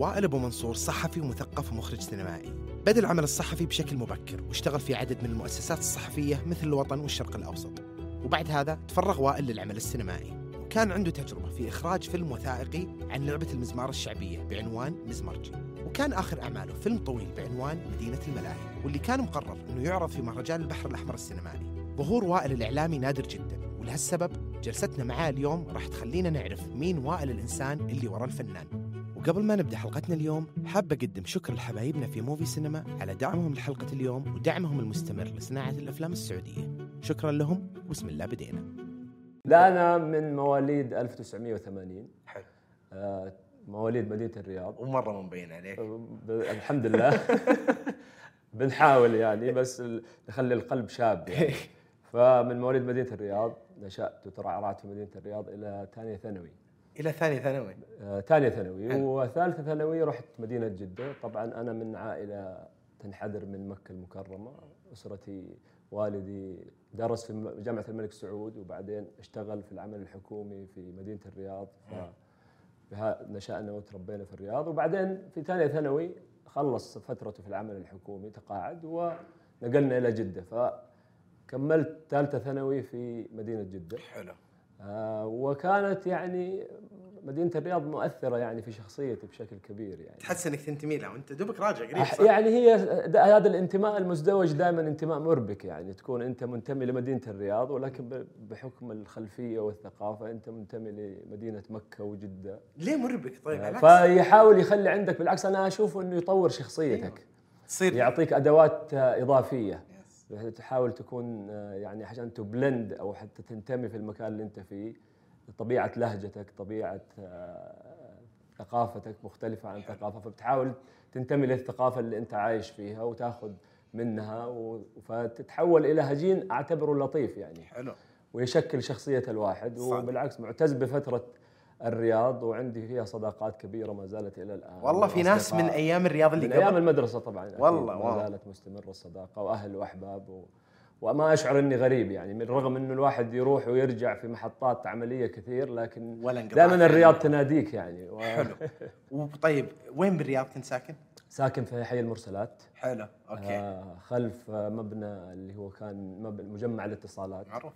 وائل أبو منصور صحفي ومثقف ومخرج سينمائي. بدأ العمل الصحفي بشكل مبكر واشتغل في عدد من المؤسسات الصحفية مثل الوطن والشرق الأوسط. وبعد هذا تفرغ وائل للعمل السينمائي. وكان عنده تجربة في إخراج فيلم وثائقي عن لعبة المزمار الشعبية بعنوان مزمرجي وكان آخر أعماله فيلم طويل بعنوان مدينة الملاهي. واللي كان مقرر أنه يعرض في مهرجان البحر الأحمر السينمائي. ظهور وائل الإعلامي نادر جدا. ولهالسبب جلستنا معاه اليوم راح تخلينا نعرف مين وائل الإنسان اللي ورا الفنان. وقبل ما نبدأ حلقتنا اليوم حاب أقدم شكر لحبايبنا في موفي سينما على دعمهم لحلقة اليوم ودعمهم المستمر لصناعة الأفلام السعودية. شكرا لهم وبسم الله بدينا. لا أنا من مواليد 1980 حلو. آه، مواليد مدينة الرياض. ومرة مو مبين عليك. ب- الحمد لله. بنحاول يعني بس نخلي القلب شاب يعني. فمن مواليد مدينة الرياض نشأت وترعرعت في مدينة الرياض إلى ثانية ثانوي. إلى ثاني ثانوي. آه، ثانية ثانوي. حلو. وثالثة ثانوي رحت مدينة جدة. طبعا أنا من عائلة تنحدر من مكة المكرمة. أسرتي والدي درس في م- جامعة الملك سعود وبعدين اشتغل في العمل الحكومي في مدينة الرياض. نشأنا وتربينا في الرياض. وبعدين في ثانية ثانوي خلص فترته في العمل الحكومي تقاعد ونقلنا إلى جدة. فكملت ثالثة ثانوي في مدينة جدة. حلو. آه، وكانت يعني مدينة الرياض مؤثرة يعني في شخصيتي بشكل كبير يعني. تحس إنك تنتمي لها وأنت دوبك راجع قريب صح؟ يعني هي هذا الانتماء المزدوج دائما انتماء مربك يعني تكون أنت منتمي لمدينة الرياض ولكن بحكم الخلفية والثقافة أنت منتمي لمدينة مكة وجدة. ليه مربك؟ طيب بالعكس فيحاول يخلي عندك بالعكس أنا أشوف إنه يطور شخصيتك. تصير. يعطيك أدوات آه، اضافيه تحاول تكون آه، يعني عشان تبلند أو حتى تنتمي في المكان اللي أنت فيه. طبيعة لهجتك طبيعة آه، ثقافتك مختلفة عن ثقافة فبتحاول تنتمي للثقافة اللي أنت عايش فيها وتاخذ منها و- فتتحول إلى هجين أعتبره لطيف يعني. حلو. ويشكل شخصية الواحد. صح. وبالعكس معتز بفترة الرياض وعندي فيها صداقات كبيرة ما زالت إلى الآن. والله في ناس من. أيام الرياض اللي من أيام قبل. المدرسة طبعا والله، ما. زالت مستمرة الصداقة وأهل وأحباب و... وما أشعر إني غريب يعني من رغم انه الواحد يروح ويرجع في محطات عملية كثير لكن دائما. الرياض تناديك يعني. و... حلو. وطيب وين بالرياض كنت ساكن؟ ساكن في حي المرسلات. حلو أوكي. آه خلف مبنى اللي هو كان مبنى مجمع الاتصالات. معروف.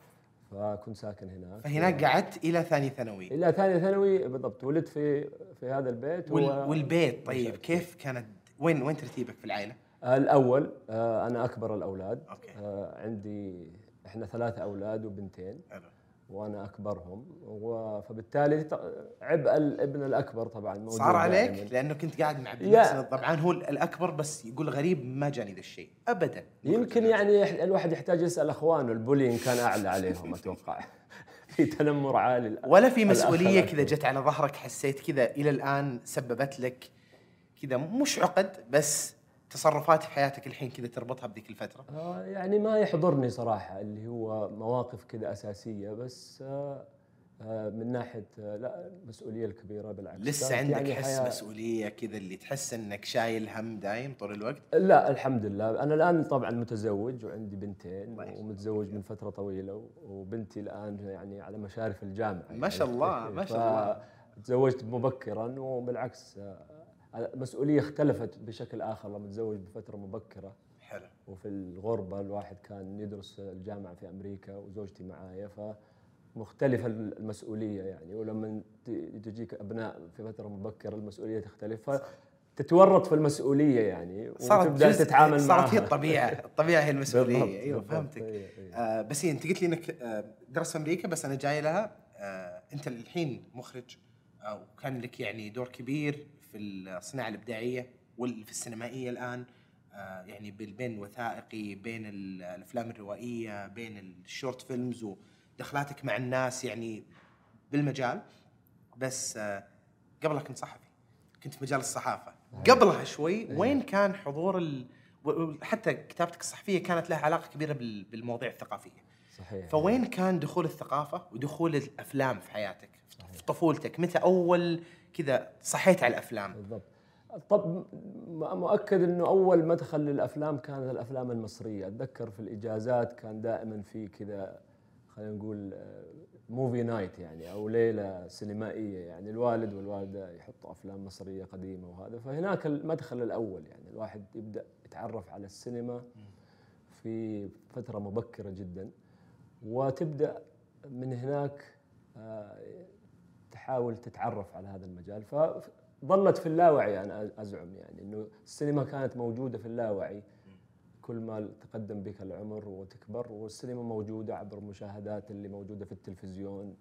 فكنت ساكن هناك. فهناك قعدت إلى ثاني ثانوي. إلى ثانية ثانوي بالضبط. ولدت في في هذا البيت وال... و- والبيت طيب. نشأت كيف كانت؟ وين وين ترتيبك في العائلة؟ آه، الأول آه، أنا أكبر الأولاد. okay. آه، عندي إحنا ثلاثة أولاد وبنتين. حلو. وأنا أكبرهم. و- فبالتالي عبء الابن الأكبر طبعا موجود صار عليك؟ دائماً. لأنه كنت قاعد مع بنفس طبعا هو الأكبر بس يقول غريب ما جاني ذا الشيء. ابدا. يمكن يعني الواحد يحتاج يسأل أخوانه. ال bullying كان أعلى عليهم أتوقع. في تنمر عالي ولا في مسؤولية كذا. جت على ظهرك حسيت كذا إلى الآن سببت لك كذا مش عقد بس تصرفات في حياتك الحين كذا تربطها بذيك الفترة؟ آه، يعني ما يحضرني صراحة اللي هو مواقف كذا أساسية بس آه، آه، من ناحية آه، لا المسؤولية الكبيرة بالعكس. لسه عندك يعني حس حياة- مسؤولية كذا اللي تحس إنك شايل هم دايم طول الوقت؟ لا الحمد لله. أنا الآن طبعا متزوج وعندي بنتين يسلمك. ومتزوج من فترة طويلة وبنتي الآن يعني على مشارف الجامعة ما شاء الله، ما شاء الله. تزوجت مبكرا وبالعكس المسؤولية اختلفت بشكل آخر لما تزوج بفترة مبكرة. حلو. وفي الغربة الواحد كان يدرس الجامعة في أمريكا وزوجتي معايا فمختلفة المسؤولية يعني. ولما تجيك أبناء في فترة مبكرة المسؤولية تختلف فتتورط في المسؤولية يعني صارت وتبدأ تتعامل صارت معها هي الطبيعه الطبيعة هي المسؤولية. بالضبط، أيوه فهمتك. إيه، إيه. آه بس هي أنت قلت لي إنك آه درست في أمريكا بس أنا جاي لها آه أنت الحين مخرج وكان لك يعني دور كبير في الصناعة الإبداعية وفي السينمائية الآن. آه يعني بين الوثائقي بين ال- الأفلام الروائية بين ال short films ودخلاتك مع الناس يعني بالمجال. بس آه قبلها كنت صحفي كنت في مجال الصحافة. قبلها شوي وين كان حضور ال... حتى كتابتك الصحفية كانت لها علاقة كبيرة بال... بالمواضيع الثقافية. صحيح. فوين كان دخول الثقافة ودخول الأفلام في حياتك في طفولتك؟ متى أول كذا صحيت على الأفلام. بالضبط. طب مؤكد إنه أول مدخل للأفلام كانت الأفلام المصرية. أتذكر في الإجازات كان دائما في كذا خلينا نقول movie night يعني أو ليلة سينمائية يعني. الوالد والوالدة يحطوا أفلام مصرية قديمة وهذا. فهناك المدخل الأول يعني الواحد يبدأ يتعرف على السينما في فترة مبكرة جدا وتبدأ من هناك آه، تحاول تتعرف على هذا المجال. فظلت في اللاوعي أنا أزعم يعني إنه السينما كانت موجودة في اللاوعي. كل ما تقدم بك العمر وتكبر والسينما موجودة عبر المشاهدات اللي موجودة في التلفزيون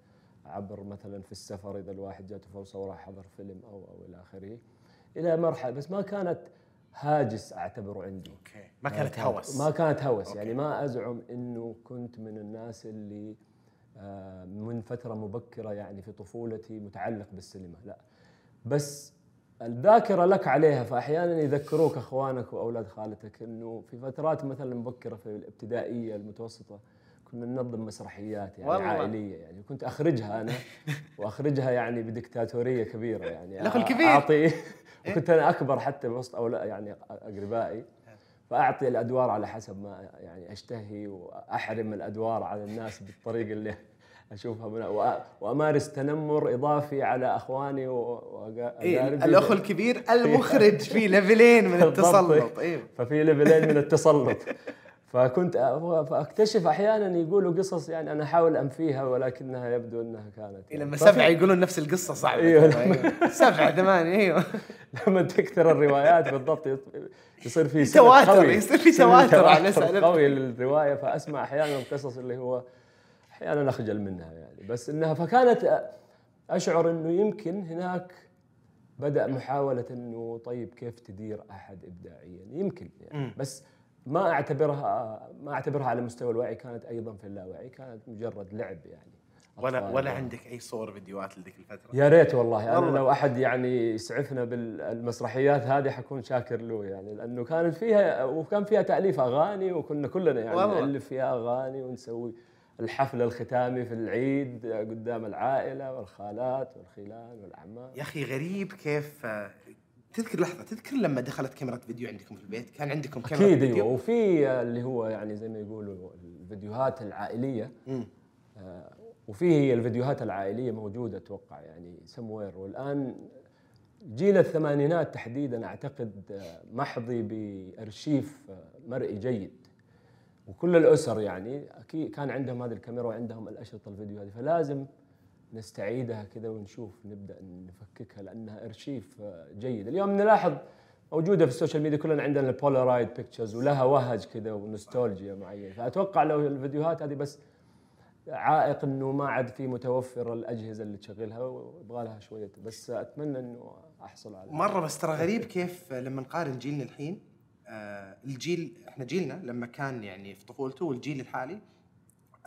عبر مثلا في السفر إذا الواحد جاته فرصة وراح حضر فيلم أو أو إلى آخره. إلى مرحلة بس ما كانت هاجس أعتبره عندي. okay. ما كانت هوس. ما كانت هوس. okay. يعني ما أزعم إنه كنت من الناس اللي من فترة مبكرة يعني في طفولتي متعلق بالسينما لا. بس الذاكرة لك عليها فأحيانا يذكروك أخوانك وأولاد خالتك أنه في فترات مثلا مبكرة في الابتدائية المتوسطة كنا ننظم مسرحيات يعني والله. عائلية يعني كنت أخرجها أنا وأخرجها يعني بدكتاتورية كبيرة يعني الأخ الكبير. أعطي وكنت أنا أكبر حتى وسط أولاد يعني أقربائي. فأعطي الأدوار على حسب ما يعني أشتهي وأحرم الأدوار على الناس بالطريقة اللي أشوفها. من وأمارس تنمر إضافي على أخواني واقاربي إيه الأخ الكبير المخرج في levelين من التسلط. أيوه ففي levelين من التسلط. فكنت فاكتشف أحيانا يقولوا قصص يعني أنا أحاول أنفيها ولكنها يبدو إنها كانت يعني. لما سبعة يقولون نفس القصة صعبة إيوه, أيوه. سبعة ثمانية إيوه. لما تكثر الروايات بالضبط يصير في تواتر يصير في تواتر على قوي للرواية فأسمع أحيانا القصص اللي هو أحيانا أخجل منها يعني. بس إنها فكانت أشعر إنه يمكن هناك بدأ محاولة إنه طيب كيف تدير أحد ابداعيا؟ يمكن يعني. بس ما أعتبرها ما أعتبرها على مستوى الوعي كانت أيضا في اللاوعي كانت مجرد لعب يعني. ولا ولا يعني. عندك أي صور فيديوهات لذيك الفترة؟ يا ريت والله. أنا لو أحد يعني يسعفنا بالمسرحيات هذه حكون شاكر له يعني لأنه كانت فيها وكان فيها تأليف أغاني وكنا كلنا يعني نألف فيها أغاني ونسوي الحفل الختامي في العيد قدام العائلة والخالات والخلان والاعمام يا أخي غريب كيف تذكر لحظة تذكر لما دخلت كاميرا فيديو عندكم في البيت؟ كان عندكم كاميرا أكيد أيوه. وفي اللي هو يعني زي ما يقولوا الفيديوهات العائلية. آه وفي هي الفيديوهات العائلية موجودة أتوقع يعني سموير والآن جيل الثمانينات تحديدا أعتقد آه، محظي بأرشيف آه، مرئي جيد. وكل الأسر يعني أكيد كان عندهم هذه الكاميرا وعندهم الأشرطة الفيديو هذه فلازم نستعيدها كذا ونشوف نبدأ نفككها لأنها إرشيف جيد. اليوم نلاحظ موجودة في ال social media كلنا عندنا ال Polaroid pictures ولها وهج كذا ونوستالجيا معين فأتوقع لو الفيديوهات هذه بس عائق إنه ما عاد في متوفر الأجهزة اللي تشغلها ويبغى لها شوية. بس أتمنى إنه أحصل على مرة بس ترى غريب كيف لما نقارن جيلنا الحين آه الجيل إحنا جيلنا لما كان يعني في طفولته والجيل الحالي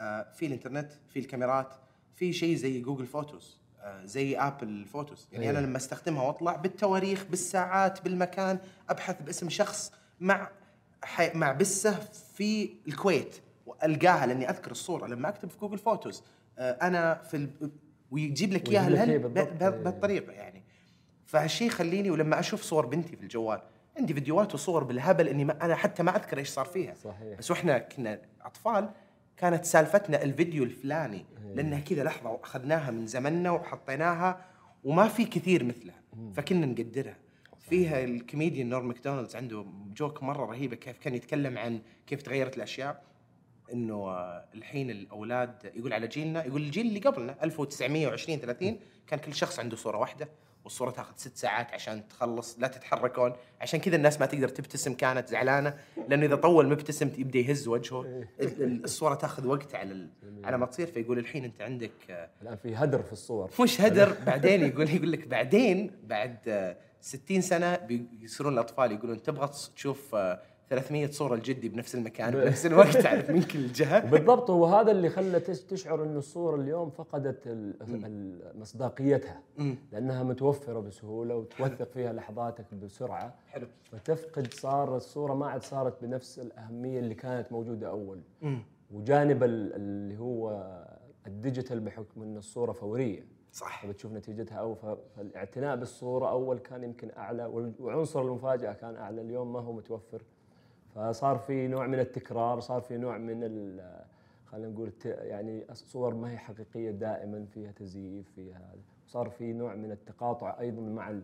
آه في الإنترنت في الكاميرات في شيء زي Google Photos آه زي Apple Photos. يعني أيه. أنا لما أستخدمها وأطلع بالتواريخ بالساعات بالمكان أبحث باسم شخص مع حي... مع بسه في الكويت وألقاها لأني أذكر الصورة. لما أكتب في Google Photos آه أنا في ال... ويجيب لك إياها بهالطريقه يعني. فهالشيء يخليني ولما أشوف صور بنتي في الجوال عندي فيديوهات وصور بالهبل إني ما أنا حتى ما أذكر إيش صار فيها. صحيح. بس وإحنا كنا أطفال كانت سالفتنا الفيديو الفلاني إيه. لأنها كذا لحظة اخذناها من زمننا وحطيناها وما في كثير مثلها فكنا نقدرها. فيها ال comedian Norm Macdonald عنده joke مرة رهيبة كيف كان يتكلم عن كيف تغيرت الأشياء. إنه الحين الأولاد يقول على جيلنا يقول الجيل اللي قبلنا 1920 30 كان كل شخص عنده صورة واحدة. والصورة تاخذ ست ساعات عشان تخلص لا تتحركون. عشان كذا الناس ما تقدر تبتسم كانت زعلانة. لأنه إذا طول مبتسم يبدأ يهز وجهه. إيه. الصورة تاخذ وقت على على ما تصير. فيقول الحين أنت عندك الآن في هدر في الصور. مش هدر بعدين يقول يقول لك بعدين بعد 60 سنة بيصيرون الأطفال يقولون تبغى تشوف 300 صورة لجدي بنفس المكان بنفس الوقت تعرف من كل جهة. بالضبط وهذا اللي خلى تشعر إنه الصورة اليوم فقدت مصداقيتها. لأنها متوفرة بسهولة وتوثق فيها لحظاتك بسرعة. حلو. فتفقد صار الصورة ما عاد صارت بنفس الأهمية اللي كانت موجودة أول. وجانب اللي هو الديجيتال بحكم ان الصورة فورية. صح. فبتشوف نتيجتها أو فالاعتناء بالصورة أول كان يمكن أعلى وعنصر المفاجأة كان أعلى. اليوم ما هو متوفر. فصار في نوع من التكرار صار في نوع من خلينا نقول يعني صور ما هي حقيقية دائما فيها تزييف فيها هذا صار في نوع من التقاطع أيضا مع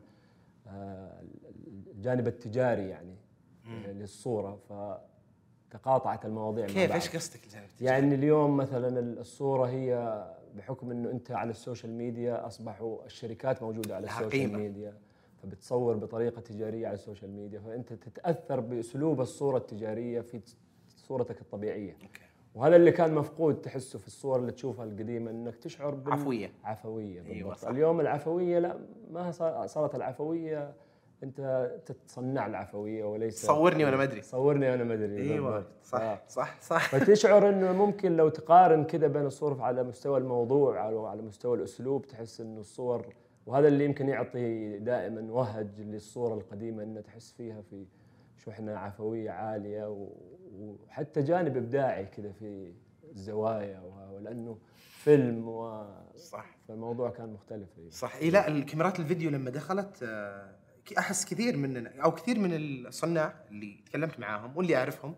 آه، الجانب التجاري يعني للصورة فتقاطعت المواضيع كيف. إيش قصدك الجانب التجاري؟ يعني اليوم مثلا الصورة هي بحكم إنه أنت على ال social media أصبحوا الشركات موجودة على ال social. media فبتصور بطريقة تجارية على ال social media فأنت تتأثر بأسلوب الصورة التجارية في صورتك الطبيعية أوكي. وهذا اللي كان مفقود تحسه في الصور اللي تشوفها القديمة إنك تشعر بال- عفوية. عفوية بالضبط أيوة صح. اليوم العفوية لا ما صار- صارت العفوية أنت تتصنع العفوية وليس صورني وأنا ما أدري. صورني وأنا ما أدري أيوه بالضبط. صح صح صح فتشعر إنه ممكن لو تقارن كذا بين الصور على مستوى الموضوع أو على مستوى الأسلوب تحس إنه الصور وهذا اللي يمكن يعطي دائما وهج للصورة القديمة إنه تحس فيها في شحنة عفوية عالية وحتى جانب إبداعي كذا في الزوايا ولأنه فيلم و صح فالموضوع كان مختلف. صح إي لا الكاميرات الفيديو لما دخلت آه، أحس كثير مننا أو كثير من الصناع اللي تكلمت معاهم واللي أعرفهم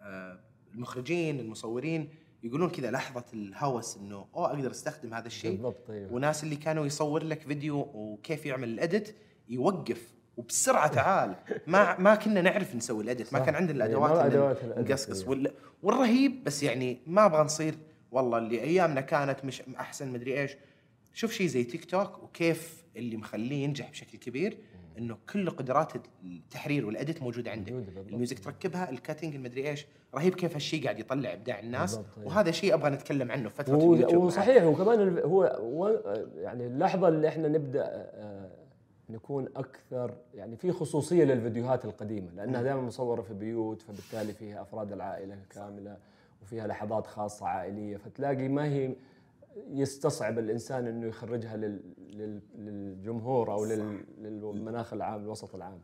آه، المخرجين المصورين يقولون كذا لحظة الهوس إنه أوه أقدر أستخدم هذا الشيء بالضبط أيوه وناس اللي كانوا يصور لك فيديو وكيف يعمل الإديت يوقف وبسرعة تعال ما ما كنا نعرف نسوي ال edit ما. كان عندنا إيه، الأدوات نقصقص إيه. وال- والرهيب بس يعني ما أبغى نصير والله اللي أيامنا كانت مش أحسن مدري إيش شوف شيء زي تيك توك وكيف اللي مخليه ينجح بشكل كبير إنه كل قدرات التحرير وال edit موجودة عندك. ال music تركبها ال cutting المدري إيش رهيب كيف هالشيء قاعد يطلع إبداع الناس بالضبط، إيه. وهذا شيء أبغى نتكلم عنه في فترة و- اليوتيوب وصحيح وكمان هو يعني اللحظة اللي إحنا نبدأ آه، نكون أكثر يعني في خصوصية للفيديوهات القديمة لأنها دائما مصورة في بيوت فبالتالي فيها أفراد العائلة كاملة وفيها لحظات خاصة عائلية فتلاقي ما هي يستصعب الإنسان إنه يخرجها لل- لل- للجمهور أو لل- للمناخ العام الوسط العام.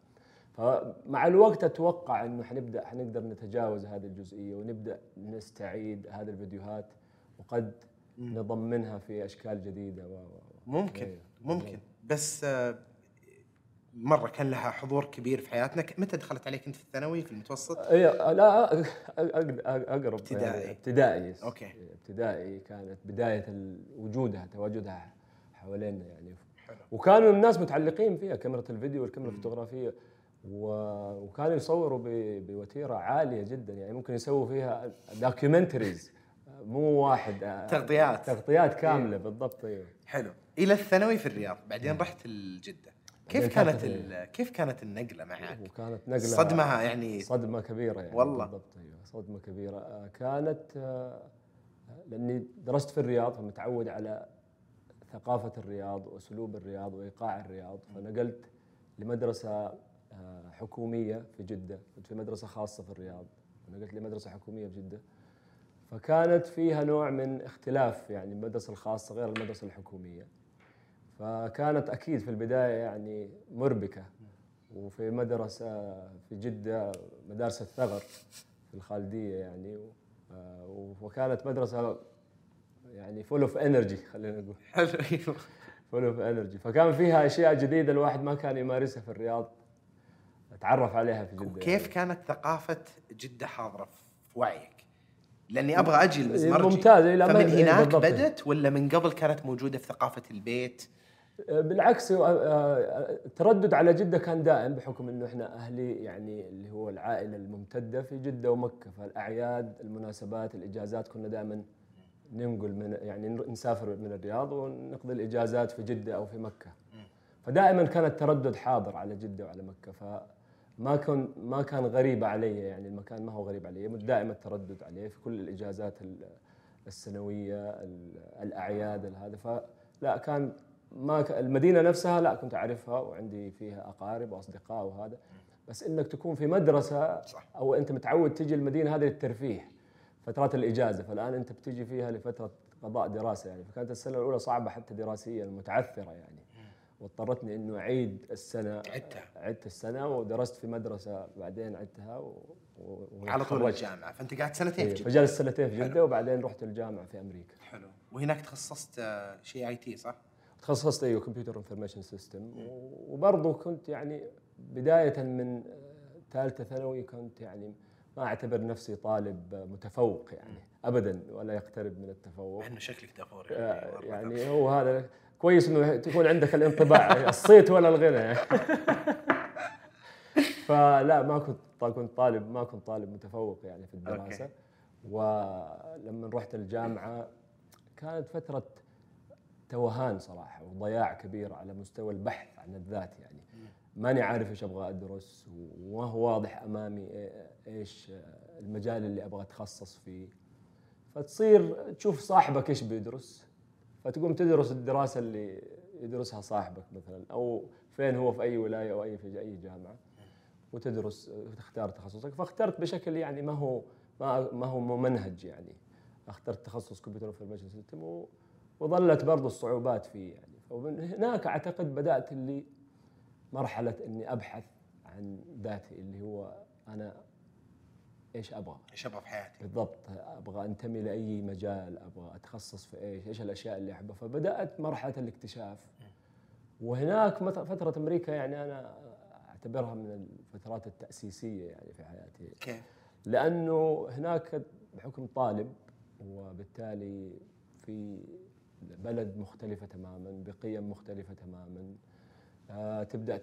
فمع الوقت أتوقع إنه حنبدا حنقدر نتجاوز هذه الجزئية ونبدأ نستعيد هذه الفيديوهات وقد نضمنها في أشكال جديدة و ممكن أيوه. ممكن. بس آه، مرة كان لها حضور كبير في حياتنا. متى دخلت عليك أنت في الثانوي في المتوسط؟ اي لا أقرب ابتدائي. يعني ابتدائي. okay. ابتدائي كانت بداية وجودها تواجدها حوالينا يعني. حلو. وكانوا الناس متعلقين فيها كاميرا الفيديو والكاميرا الفوتوغرافية. وكانوا يصوروا بوتيرة عالية جدا. يعني ممكن يسووا فيها دوكيومنتريز مو واحد آه، تغطيات. تغطيات كاملة بالضبط أيوه حلو. إلى الثانوي في الرياض بعدين رحت الجدة. كيف كانت كيف كانت النقلة معك؟ وكانت نقلة صدمة يعني صدمة كبيرة يعني والله. بالضبط أيوه صدمة كبيرة. آه، كانت آه، لأني درست في الرياض فمتعود على ثقافة الرياض وأسلوب الرياض وإيقاع الرياض. فنقلت لمدرسة آه، حكومية في جدة كنت في مدرسة خاصة في الرياض. ونقلت لمدرسة حكومية في جدة. فكانت فيها نوع من اختلاف يعني المدرسة الخاصة غير المدرسة الحكومية. فكانت أكيد في البداية يعني مربكة. وفي مدرسة في جدة مدارس الثغر في الخالدية يعني. آه، وكانت مدرسة يعني full of energy خلينا نقول. حلو. full of energy فكان فيها أشياء جديدة الواحد ما كان يمارسها في الرياض. اتعرف عليها في جدة كيف كانت ثقافة جدة حاضرة في وعيك؟ لأني أبغى أجي المزمرجي ممتاز، فمن إيه، هناك. بدت ولا من قبل كانت موجودة في ثقافة البيت؟ بالعكس آه، آه، التردد على جدة كان دائم بحكم إنه إحنا أهلي يعني اللي هو العائلة الممتدة في جدة ومكة. فالأعياد المناسبات الإجازات كنا دائما ننقل من يعني نسافر من الرياض ونقضي الإجازات في جدة أو في مكة. فدائما كان التردد حاضر على جدة وعلى مكة. فما كان ما كان غريب علي يعني المكان ما هو غريب علي. دائما التردد عليه في كل الإجازات ال- السنوية ال- الأعياد هذا. فلا كان ما المدينة نفسها لا كنت أعرفها وعندي فيها أقارب وأصدقاء وهذا. بس إنك تكون في مدرسة. أو أنت متعود تجي المدينة هذه للترفيه فترات الإجازة. فالآن أنت بتجي فيها لفترة قضاء دراسة يعني. فكانت السنة الأولى صعبة حتى دراسيا متعثرة يعني. واضطرتني إنه أعيد السنة. عدتها. عدت السنة ودرست في مدرسة بعدين عدتها و... و... على طول. الجامعة. فأنت قعدت سنتين في إيه، جدة. فجلست سنتين في. جدة وبعدين رحت الجامعة في أمريكا. حلو. وهناك تخصصت شيء IT صح؟ تخصصت أيوه computer information system. وبرضه كنت يعني بداية من ثالثة ثانوي كنت يعني ما أعتبر نفسي طالب متفوق يعني. ابدا ولا يقترب من التفوق. مع إنه شكلك دافور آه، يعني هو هذا كويس إنه تكون عندك الانطباع. الصيت ولا الغنى. فلا ما كنت كنت طالب ما كنت طالب متفوق يعني في الدراسه. ولما رحت الجامعة كانت فترة توهان صراحة وضياع كبير على مستوى البحث عن الذات يعني. ماني عارف إيش أبغى أدرس وما هو واضح أمامي إيش المجال اللي أبغى أتخصص فيه. فتصير تشوف صاحبك إيش بيدرس. فتقوم تدرس الدراسة اللي يدرسها صاحبك مثلا أو فين هو في أي ولاية أو أي في أي جامعة وتدرس وتختار تخصصك. فاخترت بشكل يعني ما هو ما ما هو ممنهج يعني. اخترت تخصص computer information system وظلت برضو الصعوبات فيه يعني. ومن هناك أعتقد بدأت اللي مرحلة إني أبحث عن ذاتي اللي هو أنا إيش أبغى؟ إيش أبغى في حياتي؟ بالضبط أبغى أنتمي لأي مجال، أبغى أتخصص في إيش؟ إيش الأشياء اللي أحبها؟ فبدأت مرحلة الاكتشاف وهناك فترة أمريكا يعني أنا أعتبرها من الفترات التأسيسية يعني في حياتي كيف؟ لأنه هناك بحكم طالب وبالتالي في بلد مختلفة تماما بقيم مختلفة تماما تبدأ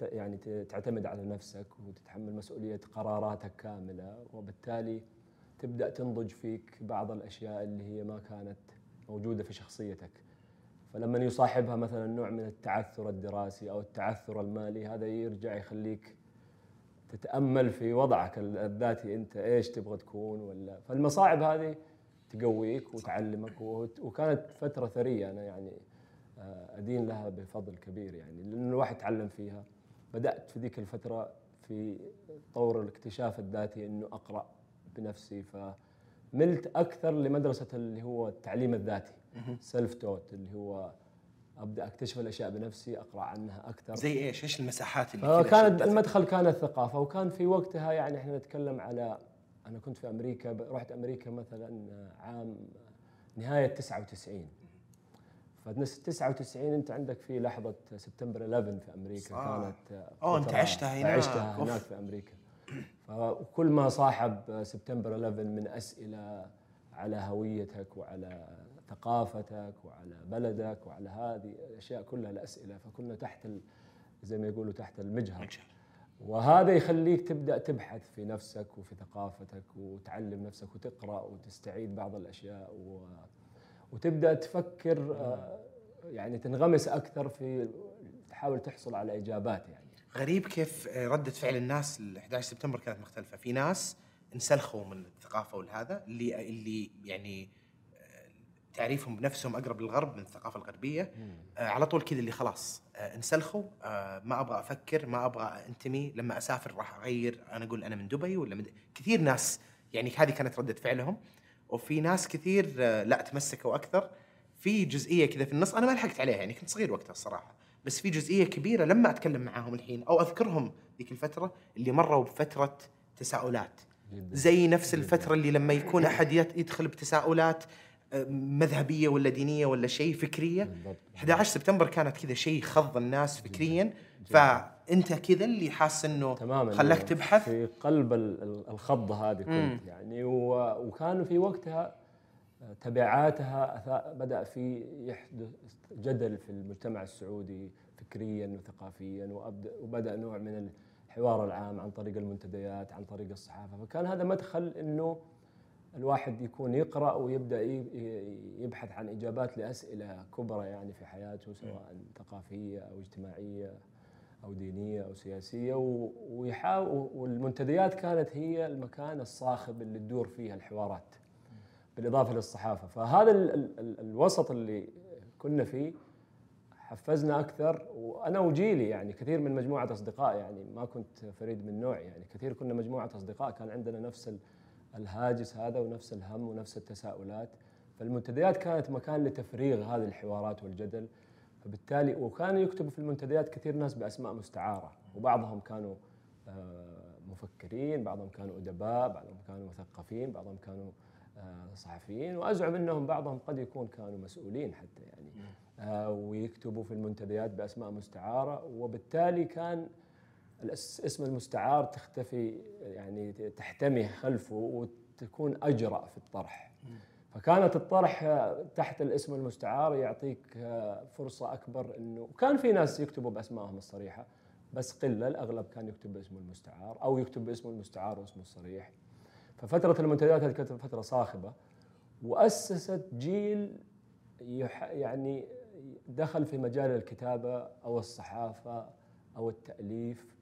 يعني تعتمد على نفسك وتتحمل مسؤولية قراراتك كاملة وبالتالي تبدأ تنضج فيك بعض الأشياء اللي هي ما كانت موجودة في شخصيتك. فلما يصاحبها مثلا نوع من التعثر الدراسي أو التعثر المالي هذا يرجع يخليك تتأمل في وضعك الذاتي أنت إيش تبغى تكون ولا. فالمصاعب هذه تقويك وتعلمك وكانت فترة ثرية أنا يعني آه، أدين لها بفضل كبير يعني لأن الواحد تعلم فيها. بدأت في ذيك الفترة في طور الاكتشاف الذاتي إنه أقرأ بنفسي فملت أكثر لمدرسة اللي هو التعليم الذاتي. سيلف توت اللي هو أبدأ أكتشف الأشياء بنفسي أقرأ عنها أكثر. زي إيش؟ إيش المساحات اللي آه كانت المدخل كان الثقافة وكان في وقتها يعني إحنا نتكلم على أنا كنت في أمريكا رحت أمريكا مثلا عام نهاية 99 ف 99 انت عندك في لحظة سبتمبر 11 في أمريكا آه. كانت آه انت عشتها هناك. عشتها هناك في أمريكا. فكل ما صاحب سبتمبر 11 من أسئلة على هويتك وعلى ثقافتك وعلى بلدك وعلى هذه الأشياء كلها الاسئله فكنا تحت زي ما يقولوا تحت المجهر. وهذا يخليك تبدأ تبحث في نفسك وفي ثقافتك وتعلم نفسك وتقرأ وتستعيد بعض الأشياء و وتبدأ تفكر آه، يعني تنغمس أكثر في تحاول تحصل على إجابات يعني. غريب كيف آه، ردة فعل الناس ل 11 سبتمبر كانت مختلفة. في ناس انسلخوا من الثقافة والهذا اللي اللي يعني آه، تعريفهم بنفسهم أقرب للغرب من الثقافة الغربية. آه على طول كذا اللي خلاص آه انسلخوا. آه ما أبغى أفكر ما أبغى أنتمي. لما أسافر راح أغير. أنا أقول أنا من دبي ولا من كثير ناس يعني هذه كانت ردة فعلهم. وفي ناس كثير آه، لا تمسكوا أكثر. في جزئية كذا في النص أنا ما لحقت عليها يعني كنت صغير وقتها الصراحة. بس في جزئية كبيرة لما أتكلم معاهم الحين أو أذكرهم ذيك الفترة اللي مروا بفترة تساؤلات. زي نفس الفترة اللي لما يكون أحد يدخل بتساؤلات مذهبية ولا دينية ولا شيء فكرية. 11 سبتمبر كانت كذا شيء خض الناس فكريا. فأنت كذا اللي حاس إنه تماما. خلاك تبحث. في قلب الخضه هذه كنت يعني. وكان في وقتها تبعاتها بدأ في يحدث جدل في المجتمع السعودي فكريا وثقافيا. وبدأ نوع من الحوار العام عن طريق المنتديات عن طريق الصحافة. فكان هذا مدخل إنه الواحد يكون يقرأ ويبدأ يبحث عن إجابات لأسئلة كبرى يعني في حياته سواء ثقافية أو اجتماعية أو دينية أو سياسية ويحاول والمنتديات كانت هي المكان الصاخب اللي تدور فيها الحوارات بالإضافة للصحافة. فهذا ال ال الوسط اللي كنا فيه حفزنا أكثر وأنا وجيلي يعني كثير من مجموعة أصدقاء يعني ما كنت فريد من نوعي يعني كثير كنا مجموعة أصدقاء كان عندنا نفس الهاجس هذا ونفس الهم ونفس التساؤلات. فالمنتديات كانت مكان لتفريغ هذه الحوارات والجدل. فبالتالي وكانوا يكتبوا في المنتديات كثير ناس بأسماء مستعارة وبعضهم كانوا آه، مفكرين بعضهم كانوا أدباء بعضهم كانوا مثقفين بعضهم كانوا آه، صحفيين. وأزعم إنهم بعضهم قد يكون كانوا مسؤولين حتى يعني آه، ويكتبوا في المنتديات بأسماء مستعارة. وبالتالي كان الاسم المستعار تختفي يعني تحتمي خلفه وتكون أجرأ في الطرح. فكانت الطرح تحت الاسم المستعار يعطيك فرصة أكبر إنه كان في ناس يكتبوا بأسمائهم الصريحة بس قلة الأغلب كان يكتب باسمه المستعار أو يكتب باسمه المستعار واسمه الصريح. ففترة المنتديات كانت فترة صاخبة وأسست جيل يعني دخل في مجال الكتابة أو الصحافة أو التأليف.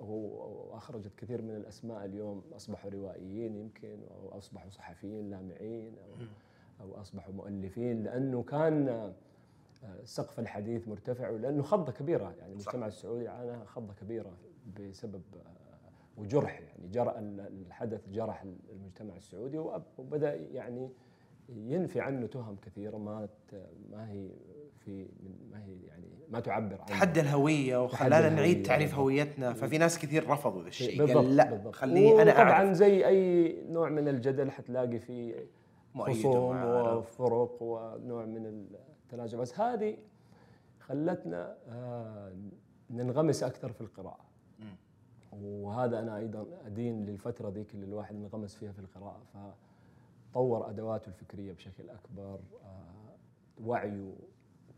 واخرجت كثير من الأسماء اليوم أصبحوا روائيين يمكن أو أصبحوا صحفيين لامعين أو أو أصبحوا مؤلفين لأنه كان آه، سقف الحديث مرتفع ولأنه خضة كبيرة يعني المجتمع السعودي عانى خضة كبيرة بسبب آه، وجرح يعني جرى الحدث جرح المجتمع السعودي وبدأ يعني ينفي عنه تهم كثيرة ما ما هي في ما هي يعني ما تعبر عن تحدى الهوية وخلانا نعيد تعريف هويتنا. ففي ناس كثير رفضوا ذا الشيء. قال لا خليني أنا أعرف. طبعا زي أي نوع من الجدل حتلاقي فيه خصوم وفرق ونوع من التنازع. بس هذه خلتنا آه، ننغمس أكثر في القراءة. وهذا أنا أيضا أدين للفترة ذيك اللي الواحد انغمس فيها في القراءة. فطور أدواته الفكرية بشكل أكبر آه، وعيه